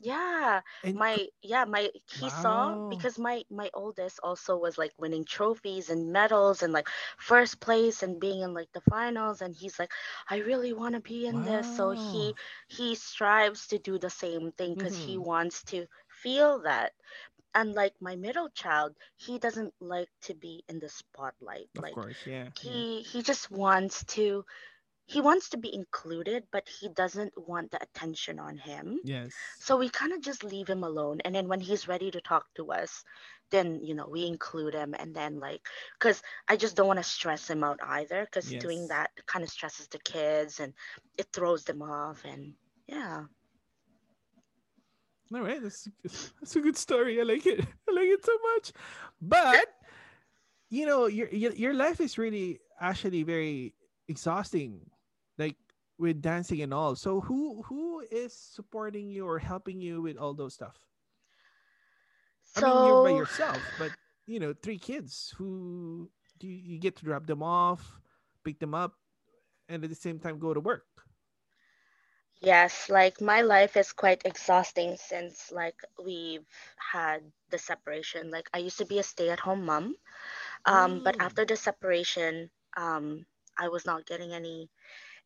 yeah yeah. My yeah my he saw because my my oldest also was like winning trophies and medals and like first place and being in like the finals and he's like i really want to be in this. So he he strives to do the same thing because he Mhm. wants to feel that unlike my middle child he doesn't like to be in the spotlight Of like course, yeah. yeah. he he just wants to he wants to be included but he doesn't want the attention on him Yes. so we kind of just leave him alone. And then when he's ready to talk to us, then, you know, we include him. And then, like, because I just don't want to stress him out either, because doing that kind of stresses the kids and it throws them off. And yeah. All right, that's (laughs) that's a good story. I like it. (laughs) I like it so much. But you know, your your, your life is really actually very exhausting, like with dancing and all. So who who is supporting you or helping you with all those stuff? I mean, you're by yourself, but you know, three kids who do you, you get to drop them off, pick them up, and at the same time go to work. Yes, like my life is quite exhausting since, like, we've had the separation. Like, I used to be a stay at home mom. Um, but Mm. after the separation, um, I was not getting any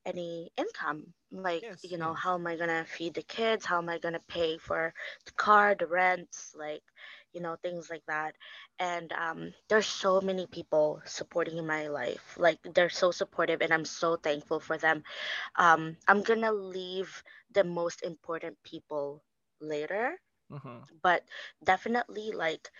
any income. Like, Yes, you know, yes. how am I gonna feed the kids? How am I gonna pay for the car, the rents, like, you know, things like that. And um, there's so many people supporting in my life. Like, they're so supportive, and I'm so thankful for them. Um, I'm gonna leave the most important people later Uh-huh. but definitely like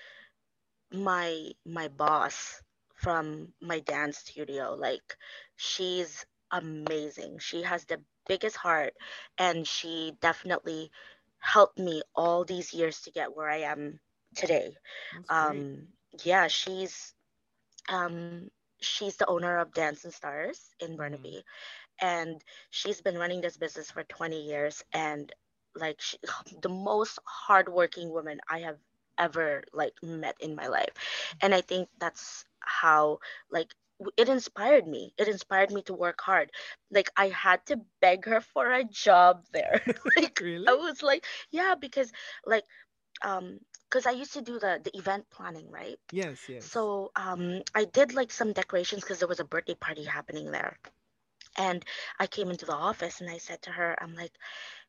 my my boss from my dance studio like she's amazing she has the biggest heart and she definitely helped me all these years to get where i am today. Um yeah she's um she's the owner of dance and stars in Mhm. burnaby. And she's been running this business for 20 years. And like she, (sighs) the most hardworking woman i have ever like met in my life. And i think that's how like it inspired me. It inspired me to work hard. Like i had to beg her for a job there. (laughs) Like really? i was like yeah because like um because i used to do the the event planning right Yes, yes. so um, I did like some decorations because there was a birthday party happening there, And I came into the office and I said to her, I'm like,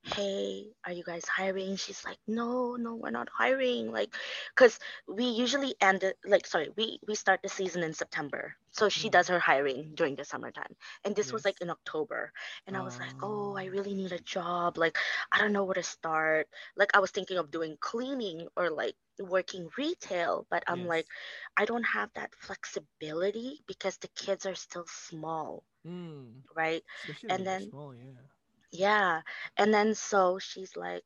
hey, are you guys hiring? She's like, no, no, we're not hiring. Like, because we usually end it, like, sorry, we, we start the season in September. So she Mm. does her hiring during the summertime. And this was like in October. And I was like, oh, I Oh. really need a job. Like, I don't know where to start. Like, I was thinking of doing cleaning or like working retail, but I'm like, I don't have that flexibility because the kids are still small, Mm. right? Especially And then small, yeah. Yeah. And then so she's like,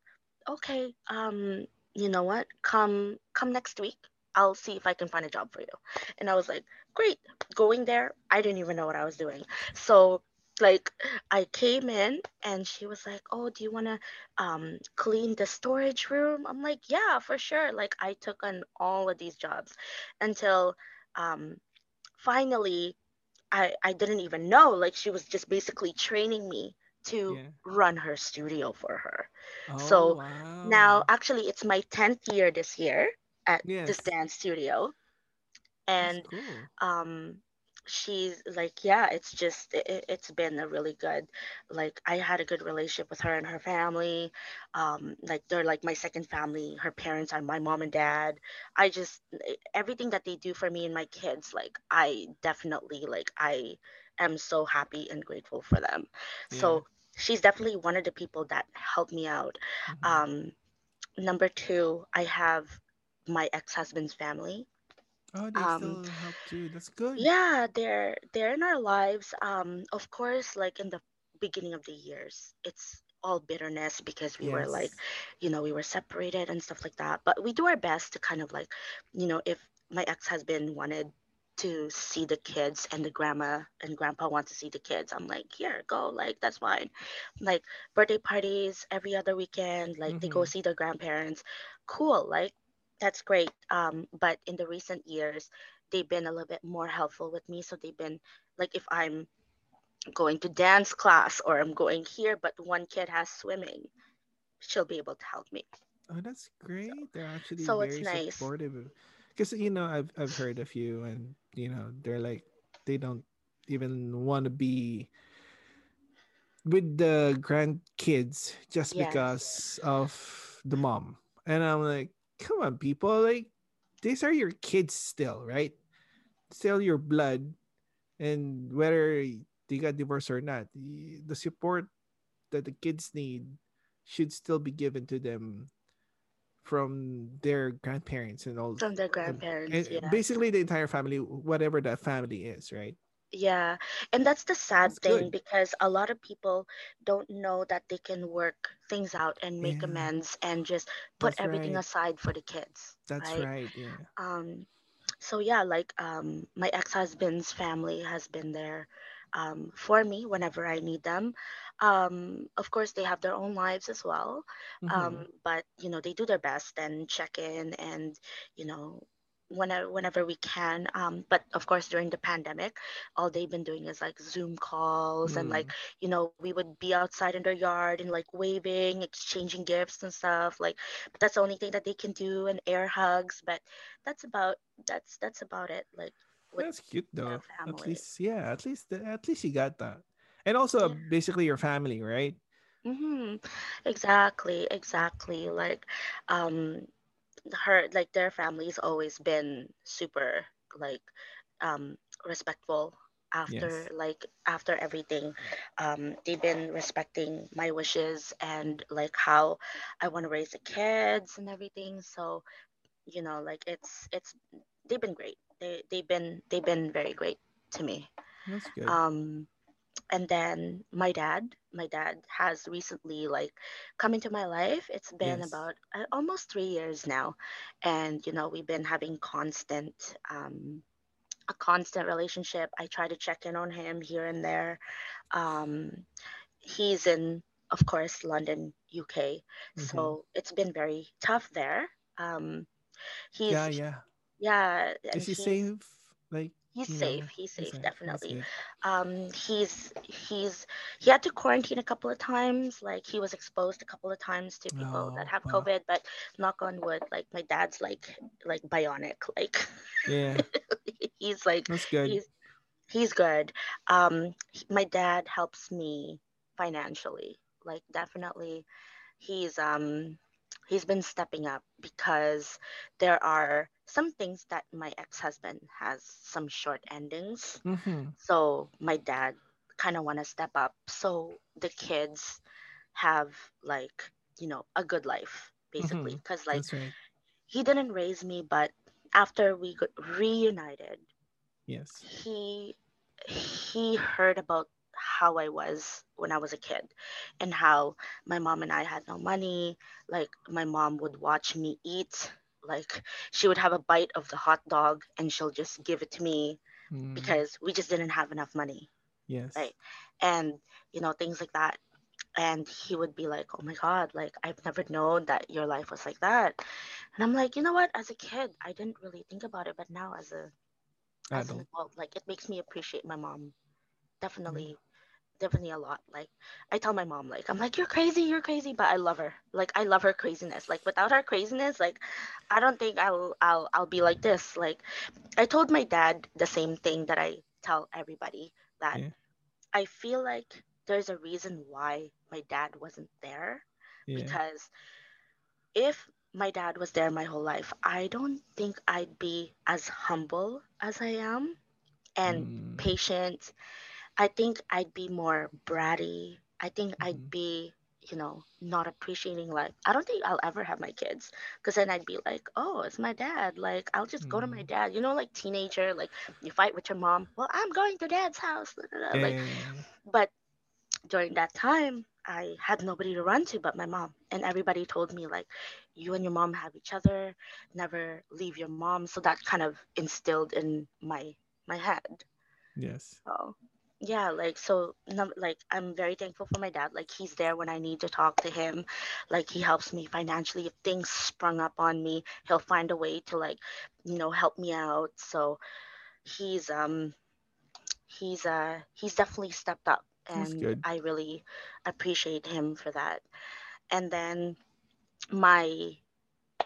"Okay, um, you know what? Come come next week. I'll see if I can find a job for you." And I was like, "Great." Going there, I didn't even know what I was doing. So like I came in and she was like, "Oh, do you want to um clean the storage room?" I'm like, "Yeah, for sure." Like I took on all of these jobs until um finally I I didn't even know. Like she was just basically training me to Yeah. run her studio for her. Oh, So now actually it's my 10th year this year at this dance studio and cool. um she's like yeah it's just it, it's been a really good like i had a good relationship with her and her family um like they're like my second family her parents are my mom and dad i just everything that they do for me and my kids like i definitely like i am so happy and grateful for them Yeah. so she's definitely one of the people that helped me out Mm-hmm. um number two i have my ex-husband's family Oh, they um still help too. That's good. yeah they're they're in our lives um of course like in the beginning of the years it's all bitterness because we were like you know we were separated and stuff like that but we do our best to kind of like you know if my ex-husband wanted to see the kids and the grandma and grandpa want to see the kids i'm like here go like that's fine like birthday parties every other weekend like they go Mm-hmm. see their grandparents cool like that's great um but in the recent years they've been a little bit more helpful with me. So they've been like if I'm going to dance class or I'm going here, but one kid has swimming, she'll be able to help me. Oh, that's So great. They're actually so it's very nice. supportive. Because you know, I've I've heard a few, and you know, they're like they don't even want to be with the grandkids just Yes. because of the mom. And I'm like, come on, people, like these are your kids still, right? Still your blood, and whether they got divorced or not, the support that the kids need should still be given to them from their grandparents and all From their grandparents, and yes. basically the entire family whatever that family is right Yeah. And that's the sad that's thing good because a lot of people don't know that they can work things out and make yeah amends and just put that's everything right aside for the kids, that's right? right yeah Um, so yeah like um my ex-husband's family has been there um, for me whenever i need them um, of course they have their own lives as well mm-hmm. um, but you know they do their best and check in and you know whenever whenever we can um, but of course during the pandemic all they've been doing is like zoom calls and like mm. you know we would be outside in their yard and like waving exchanging gifts and stuff like but that's the only thing that they can do and air hugs but that's about that's that's about it like that's cute though at least yeah at least at least you got that and also yeah. basically your family right? Hmm exactly exactly. Like um her like their family's always been super like um respectful after yes like after everything. Um they've been respecting my wishes and like how i want to raise the kids and everything. So you know like it's it's they've been great. They they've been they've been very great to me. That's good. Um and then my dad my dad has recently like come into my life. It's been yes. about uh, almost three years now. And you know we've been having constant um a constant relationship. I try to check in on him here and there. Um he's in of course london uk mm-hmm. so it's been very tough there. Um yeah he's yeah. Yeah and is he he's safe like He's you safe. He's he's safe, safe that's definitely. good Um, he's he's he had to quarantine a couple of times. Like he was exposed a couple of times to people that oh have wow COVID. But knock on wood, like my dad's like like bionic. Like yeah (laughs) he's like that's good he's he's good. Um, he- my dad helps me financially. Like definitely, he's um he's been stepping up because there are some things that my ex-husband has some short endings. Mm-hmm. So my dad kind of want to step up so the kids have like you know a good life basically Mm-hmm. because like right. he didn't raise me but after we got reunited Yes. he he heard about how I was when I was a kid and how my mom and I had no money. Like my mom would watch me eat. Like she would have a bite of the hot dog and she'll just give it to me Mm, because we just didn't have enough money. yes. Right. And you know, things like that. And he would be like, Oh my God, like I've never known that your life was like that. And I'm like, you know what? As a kid, I didn't really think about it, but now as a as an Adult. like it makes me appreciate my mom. Definitely definitely a lot. Like i tell my mom like i'm like you're crazy you're crazy but i love her. Like i love her craziness. Like without her craziness like i don't think i'll i'll i'll be like this. Like i told my dad the same thing that i tell everybody that Yeah. i feel like there's a reason why my dad wasn't there Yeah. because if my dad was there my whole life i don't think i'd be as humble as i am and Mm, patient I think I'd be more bratty. I think I'd mhm. be, you know, not appreciating like I don't think I'll ever have my kids because then I'd be like, oh, it's my dad. Like I'll just go to my Mm. dad. You know, like teenager, like you fight with your mom. Well, I'm going to dad's house. Like, but during that time, I had nobody to run to but my mom, and everybody told me like, you and your mom have each other. Never leave your mom. So that kind of instilled in my my head. Yes. So yeah, like so num- like I'm very thankful for my dad. Like he's there when I need to talk to him. Like he helps me financially. If things sprung up on me, he'll find a way to like, you know, help me out. So he's um he's uh he's definitely stepped up and. I really appreciate him for that. And then my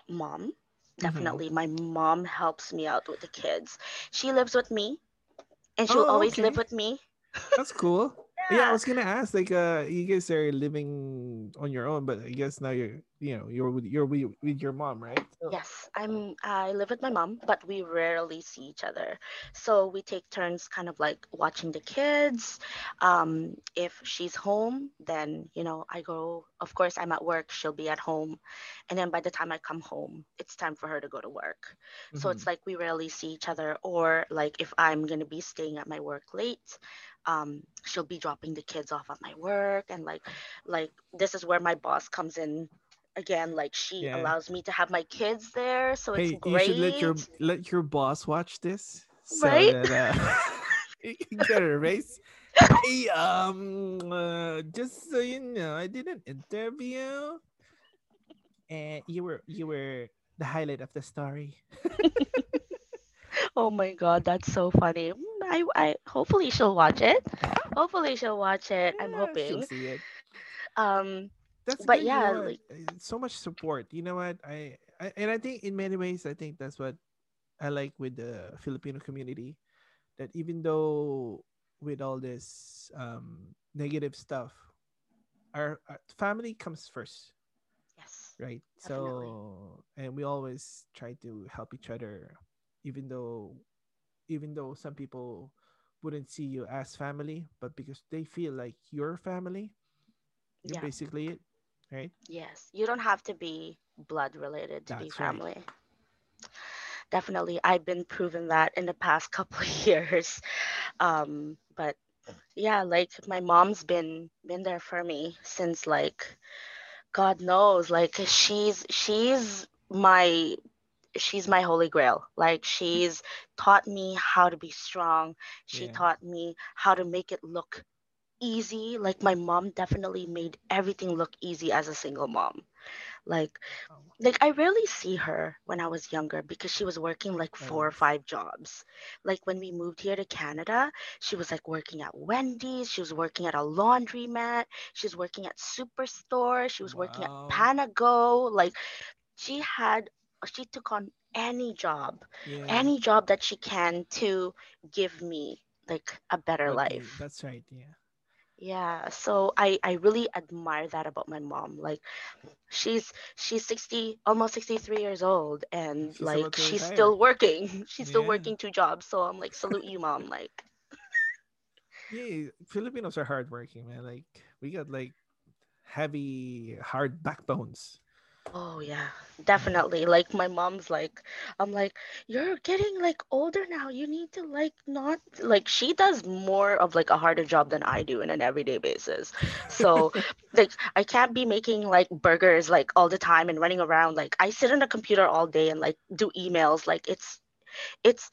mom, Mm-hmm. definitely my mom helps me out with the kids. She lives with me and she'll Oh, always live with me. That's cool. Yeah, I was gonna ask, like, uh, you guys are living on your own, but I guess now you're, you know, you're with you're with, with your mom, right? So, Yes, I'm I live with my mom, but we rarely see each other. So we take turns kind of like watching the kids. Um, if she's home, then you know, I go, of course I'm at work, she'll be at home. And then by the time I come home, it's time for her to go to work. So mm-hmm. it's like we rarely see each other or like if I'm going to be staying at my work late, um, she'll be dropping the kids off at my work and like like this is where my boss comes in again like she yeah. allows me to have my kids there so it's Hey, you should let your let your boss watch this so right that uh (laughs) get a raise. Hey, um, uh, just so you know, I did an interview, and you were you were the highlight of the story. (laughs) oh my god that's so funny i i hopefully she'll watch it (laughs) hopefully she'll watch it i'm Yeah, she'll hoping it. um That's but yeah like So much support. You know what? I, I and I think in many ways, I think that's what I like with the Filipino community. That even though with all this um, negative stuff, our, our family comes first, yes right? definitely So and we always try to help each other, even though even though some people wouldn't see you as family, but because they feel like your family, you're yeah basically it, right? yes you don't have to be blood related to be That's right. family definitely i've been proven that in the past (laughs) couple of years um but yeah like my mom's been been there for me since like god knows like she's she's my she's my holy grail. Like she's taught me how to be strong. She Yeah. taught me how to make it look easy. Like my mom definitely made everything look easy as a single mom. Like Oh, like I rarely see her when I was younger because she was working like oh four or five jobs. Like when we moved here to Canada, she was like working at Wendy's, she was working at a laundromat, she was working at Superstore, she was working at Panago. Like she had she took on any job, Yeah. any job that she can to give me. like a better they- life. That's right. Yeah. Yeah, so I I really admire that about my mom. Like she's she's 60 almost 63 years old and She's like she's retire. still working. (laughs) She's still working two jobs. So I'm like salute you mom like Yeah, Filipinos are hardworking, man. Like we got like heavy, hard backbones. Oh yeah, definitely. Like my mom's like I'm like you're getting like older now. You need to like not like she does more of like a harder job than I do in an everyday basis. So (laughs) like I can't be making like burgers like all the time and running around. Like I sit on a computer all day and like do emails. Like it's it's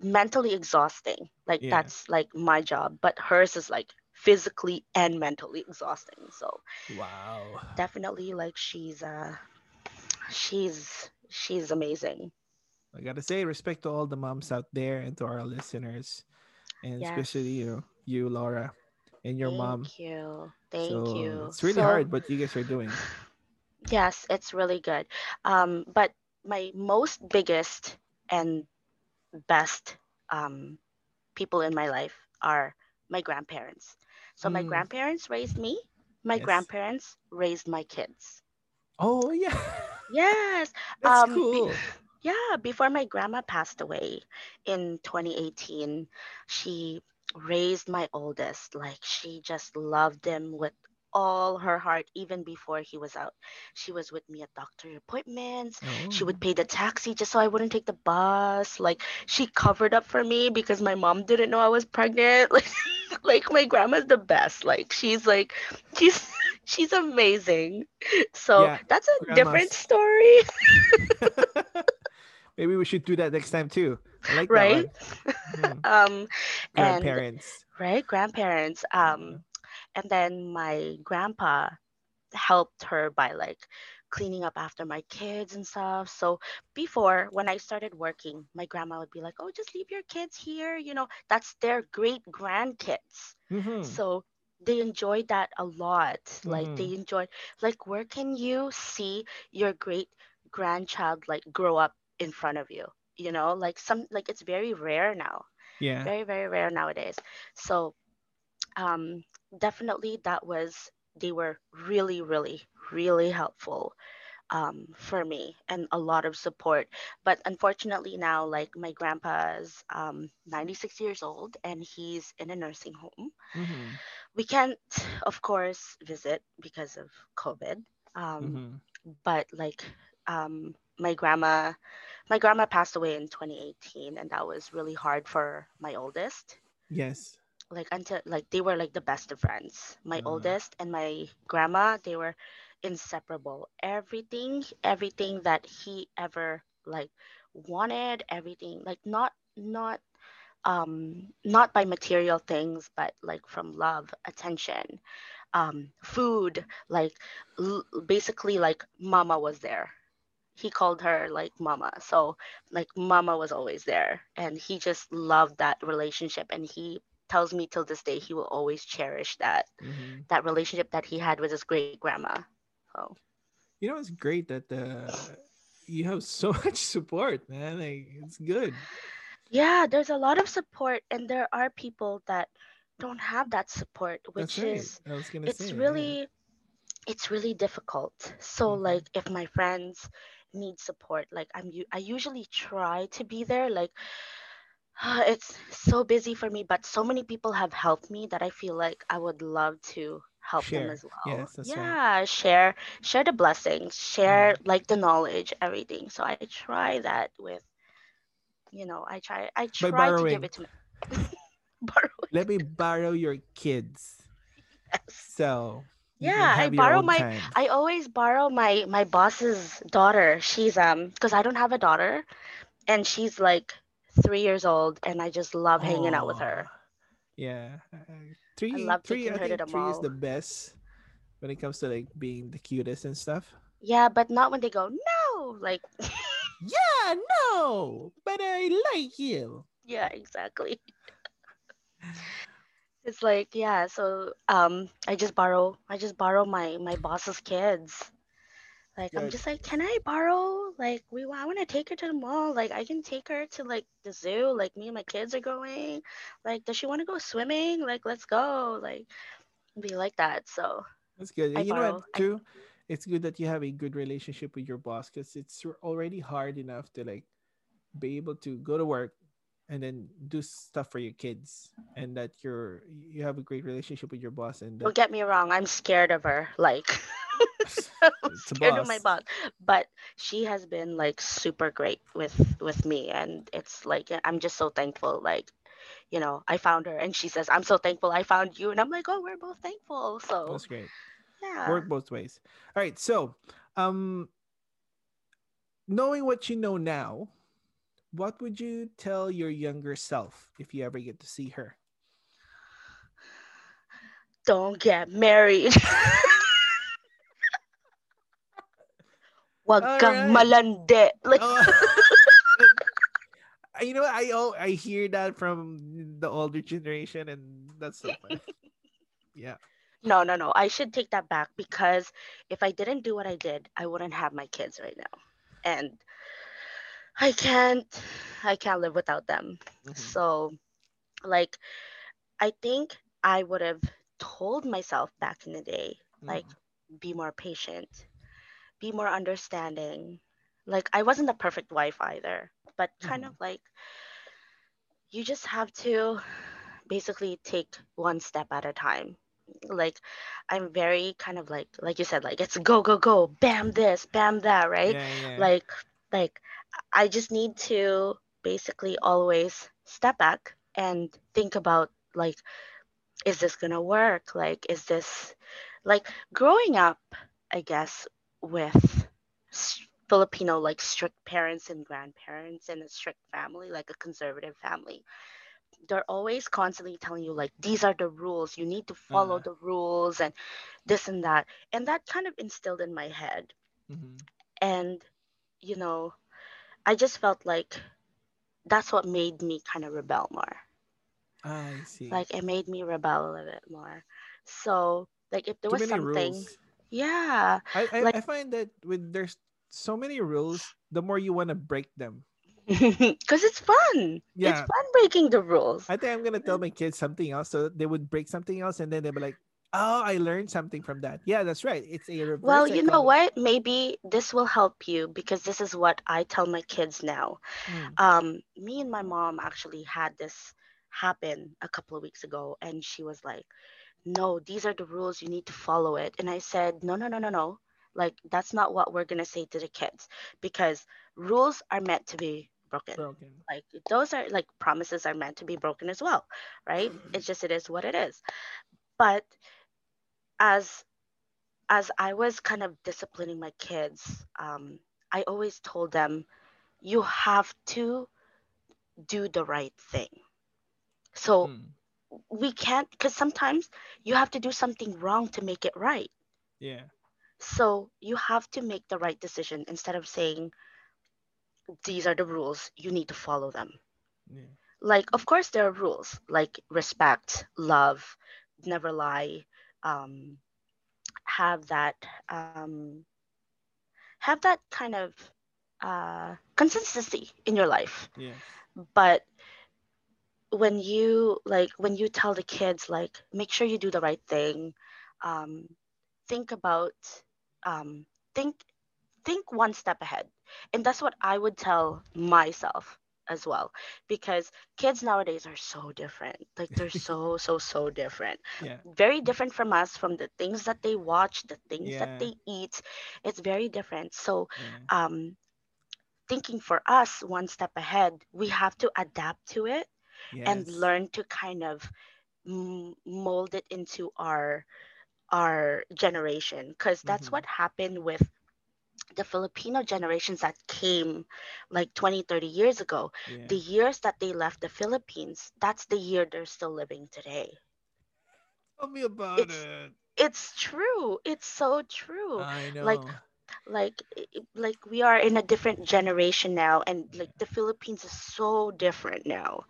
mentally exhausting. Like Yeah. that's like my job, but hers is like physically and mentally exhausting. So Wow. definitely like she's uh she's she's amazing. I gotta say, respect to all the moms out there and to our listeners, and Yes. especially you, you Laura, and your Thank mom. Thank you. Thank so you. it's really So- hard, but you guys are doing. (sighs) Yes, it's really good. Um, but my most biggest and best um, people in my life are my grandparents. So my Mm. grandparents raised me. My Yes. grandparents raised my kids. Oh yeah, Yes. (laughs) that's Um, be- cool. Yeah, before my grandma passed away in 2018, she raised my oldest. Like she just loved him with all her heart, even before he was out. She was with me at doctor appointments. She Oh. would pay the taxi just so I wouldn't take the bus. Like she covered up for me because my mom didn't know I was pregnant. (laughs) Like like my grandma's the best. Like she's like she's (laughs) she's amazing. So Yeah, that's a different story. (laughs) Maybe we should do that next time too. I like Right? that one. Mm. Um and Grandparents. right grandparents um and then my grandpa helped her by like cleaning up after my kids and stuff so before when i started working my grandma would be like oh just leave your kids here you know that's their great grandkids Mhm. so they enjoyed that a lot like Mhm. they enjoyed like where can you see your great grandchild like grow up in front of you you know like some like it's very rare now Yeah. very very rare nowadays so um definitely that was they were really really really helpful um for me and a lot of support but unfortunately now like my grandpa's um 96 years old and he's in a nursing home Mhm. we can't of course visit because of covid um Mhm. but like um my grandma my grandma passed away in 2018 and that was really hard for my oldest Yes. Like until like they were like the best of friends. My Uh. oldest and my grandma they were inseparable. Everything everything that he ever like wanted everything like not not um not by material things but like from love attention um food like l- basically like mama was there. He called her like mama. So like mama was always there. And he just loved that relationship. And he tells me till this day he will always cherish that Mhm. that relationship that he had with his great grandma so You know, it's great that uh, you have (laughs) so much support, man. Like it's good. yeah there's a lot of support and there are people that don't have that support which That's right. is I was gonna it's say. yeah. really it's really difficult so Mhm. like if my friends need support like i'm I usually try to be there like it's so busy for me but so many people have helped me that i feel like i would love to help them as well Yes, that's right. yeah share share the blessings share like the knowledge everything so i try that with you know i try i try to give it to (laughs) Let me borrow your kids. So Yeah, I borrow my- time. I always borrow my my boss's daughter. She's um because I don't have a daughter, and she's like three years old, and I just love hanging out with her. Yeah. Three, love three, taking I her to think three is the best when it comes to like being the cutest and stuff. Yeah, but not when they go no. Like (laughs) Yeah, no, but I like you. yeah, exactly. (laughs) It's like yeah. So um, I just borrow I just borrow my my boss's kids. Like I'm just like, can I borrow? Like we, I want to take her to the mall. Like I can take her to like the zoo. Like me and my kids are going. Like does she want to go swimming? Like let's go. Like be like that. So That's good. I And you know borrow. what, I, too? It's good that you have a good relationship with your boss because it's already hard enough to like be able to go to work and then do stuff for your kids and that you're you have a great relationship with your boss and that don't get me wrong. I'm scared of her. Like (laughs) (laughs) It's scared of my boss. boss. But she has been like super great with with me, and it's like I'm just so thankful. Like you know, I found her, and she says, "I'm so thankful I found you," and I'm like, "Oh, we're both thankful." So That's great. yeah. Work both ways. All right. So, um, knowing what you know now, what would you tell your younger self if you ever get to see her? don't get married. (laughs) Wag All kang right. malandi. Like, Oh, (laughs) you know. I oh, I hear that from the older generation, and that's so funny. Yeah. no, no, no. I should take that back because if I didn't do what I did, I wouldn't have my kids right now. And I can't I can't live without them. Mhm. So, like I think I would have told myself back in the day, like Mhm. be more patient, be more understanding. Like I wasn't the perfect wife either, but kind Mhm. of like you just have to basically take one step at a time. Like I'm very kind of like like you said like it's go go go bam this bam that right Yeah, yeah. like like I just need to basically always step back and think about like is this to work like is this like growing up I guess with Filipino like strict parents and grandparents and a strict family like a conservative family. They're always constantly telling you like these are the rules. You need to follow Uh, the rules and this and that. And that kind of instilled in my head. Mhm. and you know i just felt like that's what made me kind of rebel more. I see. like it made me rebel a little bit more. So like if there Too was something rules. Yeah I, I like I find that with there's so many rules, the more you want to break them. (laughs) because it's fun Yeah. it's fun breaking the rules I think I'm gonna tell my kids something else so they would break something else, and then they'll be like, "Oh, I learned something from that." Yeah, that's right. It's a well you know what maybe this will help you because this is what i tell my kids now Mm, um me and my mom actually had this happen a couple of weeks ago and she was like no these are the rules you need to follow it. And i said no no no no no. Like that's not what we're going to say to the kids because rules are meant to be broken. Broken. like those are like promises are meant to be broken as well right? It's just it is what it is. But as as i was kind of disciplining my kids um i always told them you have to do the right thing. So Mm, we can't because sometimes you have to do something wrong to make it right yeah. so you have to make the right decision instead of saying these are the rules you need to follow them Yeah. like of course there are rules like respect love never lie um, have that um, have that kind of uh, consistency in your life Yes. but when you like when you tell the kids like make sure you do the right thing um, think about um, think think one step ahead. And that's what i would tell myself as well because kids nowadays are so different. Like they're (laughs) so so so different. Yeah. very different from us from the things that they watch the things that they eat. It's very different. So Yeah. um thinking for us one step ahead we have to adapt to it and learn to kind of m- mold it into our our generation because that's Mm-hmm. what happened with the filipino generations that came like 20 30 years ago Yeah. the years that they left the philippines that's the year they're still living today Tell me about it's it. it's true it's so true I know. like i- like we are in a different generation now and like the philippines is so different now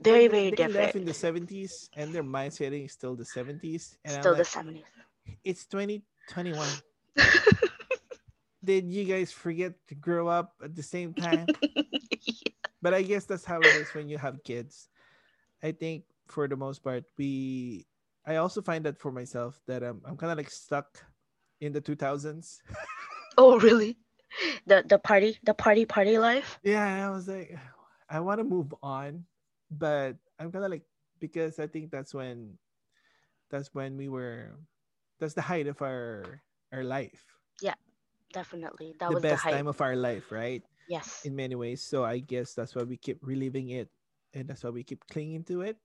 like very they, very they left different in the 70s and their mindset is still the 70s. And still the 70s it's 2021. (laughs) did you guys forget to grow up at the same time? (laughs) but I guess that's how it is when you have kids. I think for the most part, we. I also find that for myself that I'm I'm kind of like stuck in the 2000s. (laughs) oh, really? The the party the party party life? Yeah, I was like, I want to move on, but I'm kind of like because I think that's when that's when we were that's the height of our our life. Yeah, definitely. That the was best the time of our life, right? yes. In many ways. So I guess that's why we keep reliving it and that's why we keep clinging to it.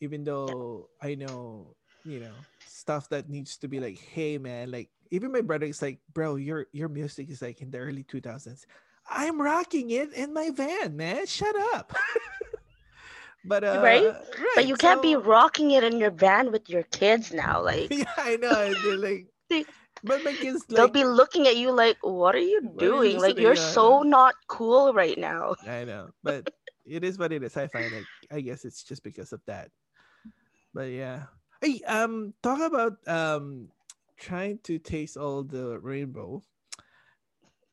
Even though I know, you know, stuff that needs to be like, hey man, like even my brother is like, bro, your your music is like in the early 2000s. I'm rocking it in my van, man. Shut up. (laughs) but uh Right? but you can't be rocking it in your van with your kids now. Like (laughs) yeah, I know. They're like, (laughs) but my kids they'll be looking at you like, "What are you What are you doing? like you're on?" so not cool right now." I know, but it is what it is. I find like I guess it's just because of that. But yeah, hey, um, talk about um trying to taste all the rainbow.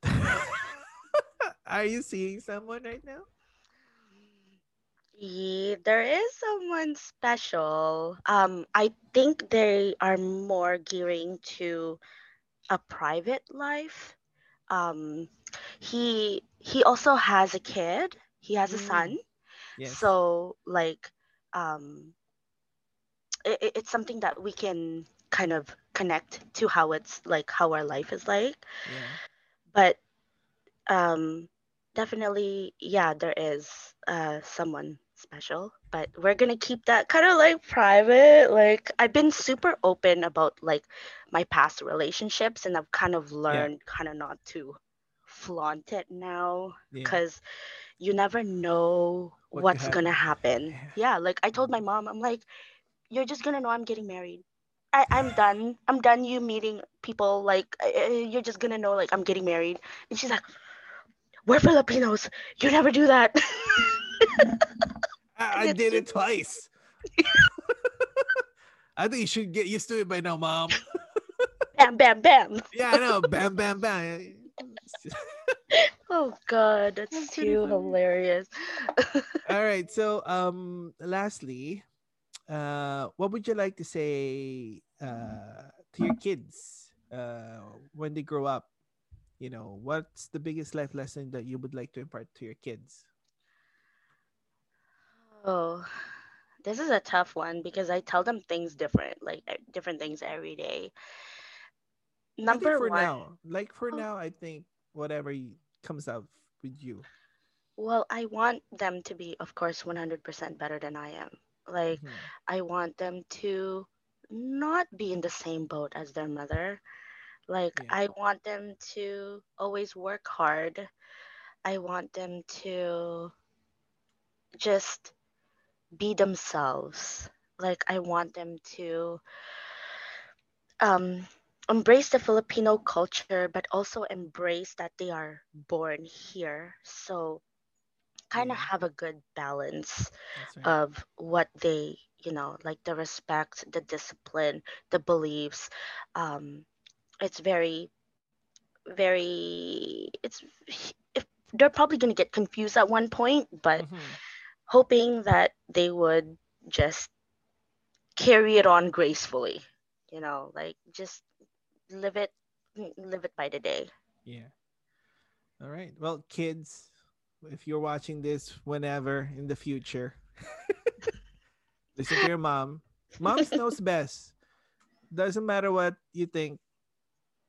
(laughs) Are you seeing someone right now? Yeah, there is someone special. Um, I think they are more gearing to a private life. Um, he he also has a kid. He has a Mm, son. Yes. So like, um, it, it's something that we can kind of connect to how it's like how our life is like. yeah. But um, definitely, yeah, there is uh someone special. But we're gonna keep that kind of like private. Like I've been super open about like my past relationships, and I've kind of learned kind of not to flaunt it now Yeah. because you never know What what's gonna happen. Yeah. (laughs) Yeah, like I told my mom, I'm like, you're just gonna know I'm getting married. I, I'm done. I'm done. You meeting people like uh, you're just gonna know like I'm getting married. And she's like, we're Filipinos. You never do that. (laughs) I, I did it twice. (laughs) I think you should get used to it by now, mom. (laughs) bam, bam, bam. Yeah, I know. Bam, bam, bam. Oh God, that's That's too hilarious. All right. So, um, lastly, uh, what would you like to say uh, to your kids uh, when they grow up? You know, what's the biggest life lesson that you would like to impart to your kids? Oh, this is a tough one because I tell them things different, like different things every day. Number for one, now, like for Oh. now, I think whatever comes out with you. well, I want them to be, of course, 100% better than I am. Like, Mhm. I want them to not be in the same boat as their mother. Like, Yeah. I want them to always work hard. I want them to just be themselves. Like, I want them to um, embrace the Filipino culture, but also embrace that they are born here. So, kind of have a good balance right. of what they you know like the respect the discipline the beliefs um it's very very it's if they're probably going to get confused at one point but Mhm. hoping that they would just carry it on gracefully you know like just live it live it by the day Yeah. All right. Well, kids, if you're watching this whenever in the future, (laughs) listen to your mom. Moms knows best. Doesn't matter what you think.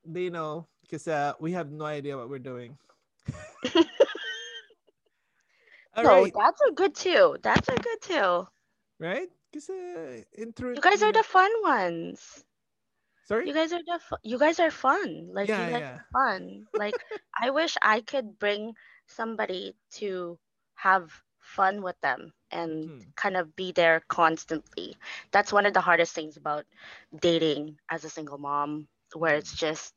They know because uh, we have no idea what we're doing. (laughs) All no right. dads are good too dads are good too Right? Because uh, in truth, you guys are the fun ones sorry. You guys are the fu- you guys are fun. Like Yeah, you guys yeah. are fun. Like (laughs) I wish I could bring somebody to have fun with them and Mhm. kind of be there constantly. That's one of the hardest things about dating as a single mom, where it's just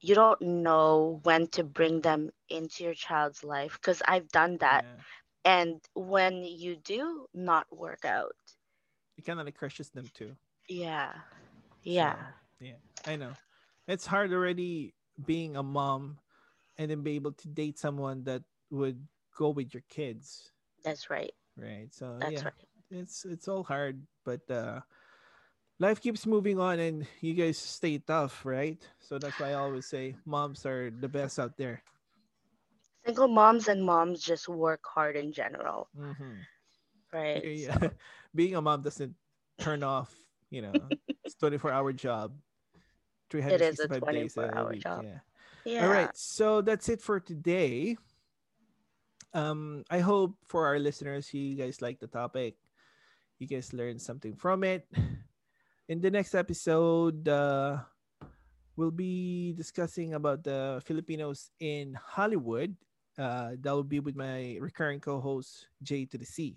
you don't know when to bring them into your child's life because I've done that. Yeah. And when you do not work out, It kind of like crushes them too. yeah. Yeah. So, yeah, I know. It's hard already being a mom and then be able to date someone that would go with your kids. That's right. Right. So That's yeah, right. it's it's all hard, but uh life keeps moving on and you guys stay tough, right? So that's why I always say moms are the best out there. Single moms and moms just work hard in general, Mm-hmm. right? Yeah, yeah. (laughs) Being a mom doesn't turn off, you know, (laughs) it's 24 hour job. It is a 365 days 24 hour job. Yeah. Yeah. All right. So that's it for today. Um, I hope for our listeners, you guys like the topic. You guys learned something from it. In the next episode, uh, we'll be discussing about the Filipinos in Hollywood. Uh, that will be with my recurring co-host J to the C.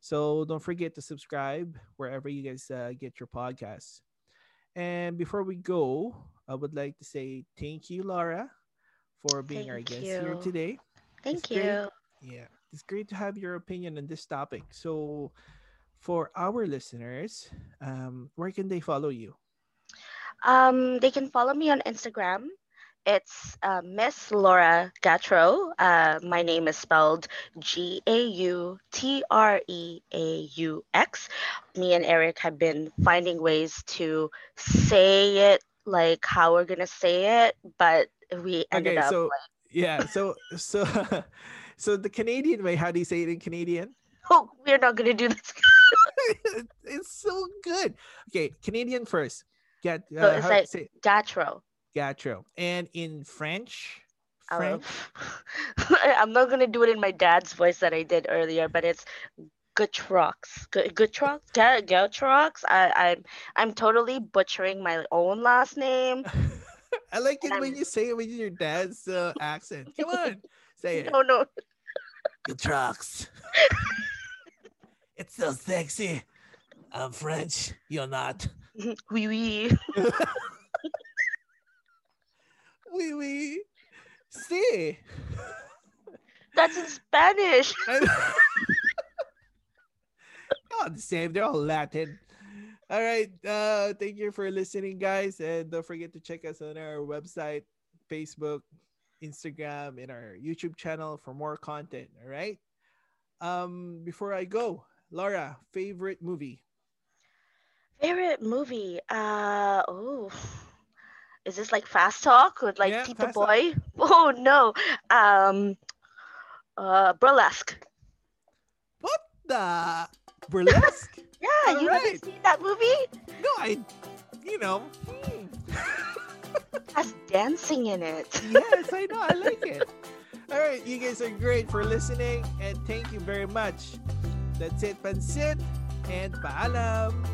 So don't forget to subscribe wherever you guys uh, get your podcasts. And before we go, I would like to say thank you, Laura, for being our Thank guest here today. Thank It's great. you. Yeah, it's great to have your opinion on this topic. So, for our listeners, um, where can they follow you? Um, they can follow me on Instagram. It's uh, Miss Laura Gautreaux. Uh, my name is spelled G A U T R E A U X. Me and Eric have been finding ways to say it like how we're gonna say it, but we ended okay, up so like, yeah, so (laughs) so so the Canadian way, how do you say it in Canadian? (laughs) oh, we're not gonna do this. (laughs) it's so good. Okay, Canadian first. Get So uh, it's how to like- say it? Gatro. Gatro. And in French, French. I'm not gonna do it in my dad's voice that I did earlier, but it's Gutrox. Gu- Gutrox? Gutrox? I, I'm I'm totally butchering my own last name. (laughs) I like it and when I'm- you say it with your dad's uh, accent. Come (laughs) on, say it. No, no. Trucks. it's so sexy. I'm French. You're not. (laughs) Oui, oui. Oui, oui. See. That's in Spanish. All the same. They're all Latin. All right. Uh, thank you for listening, guys, and don't forget to check us on our website, Facebook, Instagram, and our YouTube channel for more content. All right. Um, before I go, Laura, favorite movie? Favorite movie? Uh oh. Is this like fast talk with like Yeah, Tito fast talk. Boy? (laughs) Oh no. Um uh burlesque. What the burlesque? (laughs) Yeah, you Alright. haven't seen that movie? no, I, you know. hmm. (laughs) Has dancing in it. yes, I know. I like it. (laughs) All right, you guys are great for listening, and thank you very much. That's it, Pansit, and paalam.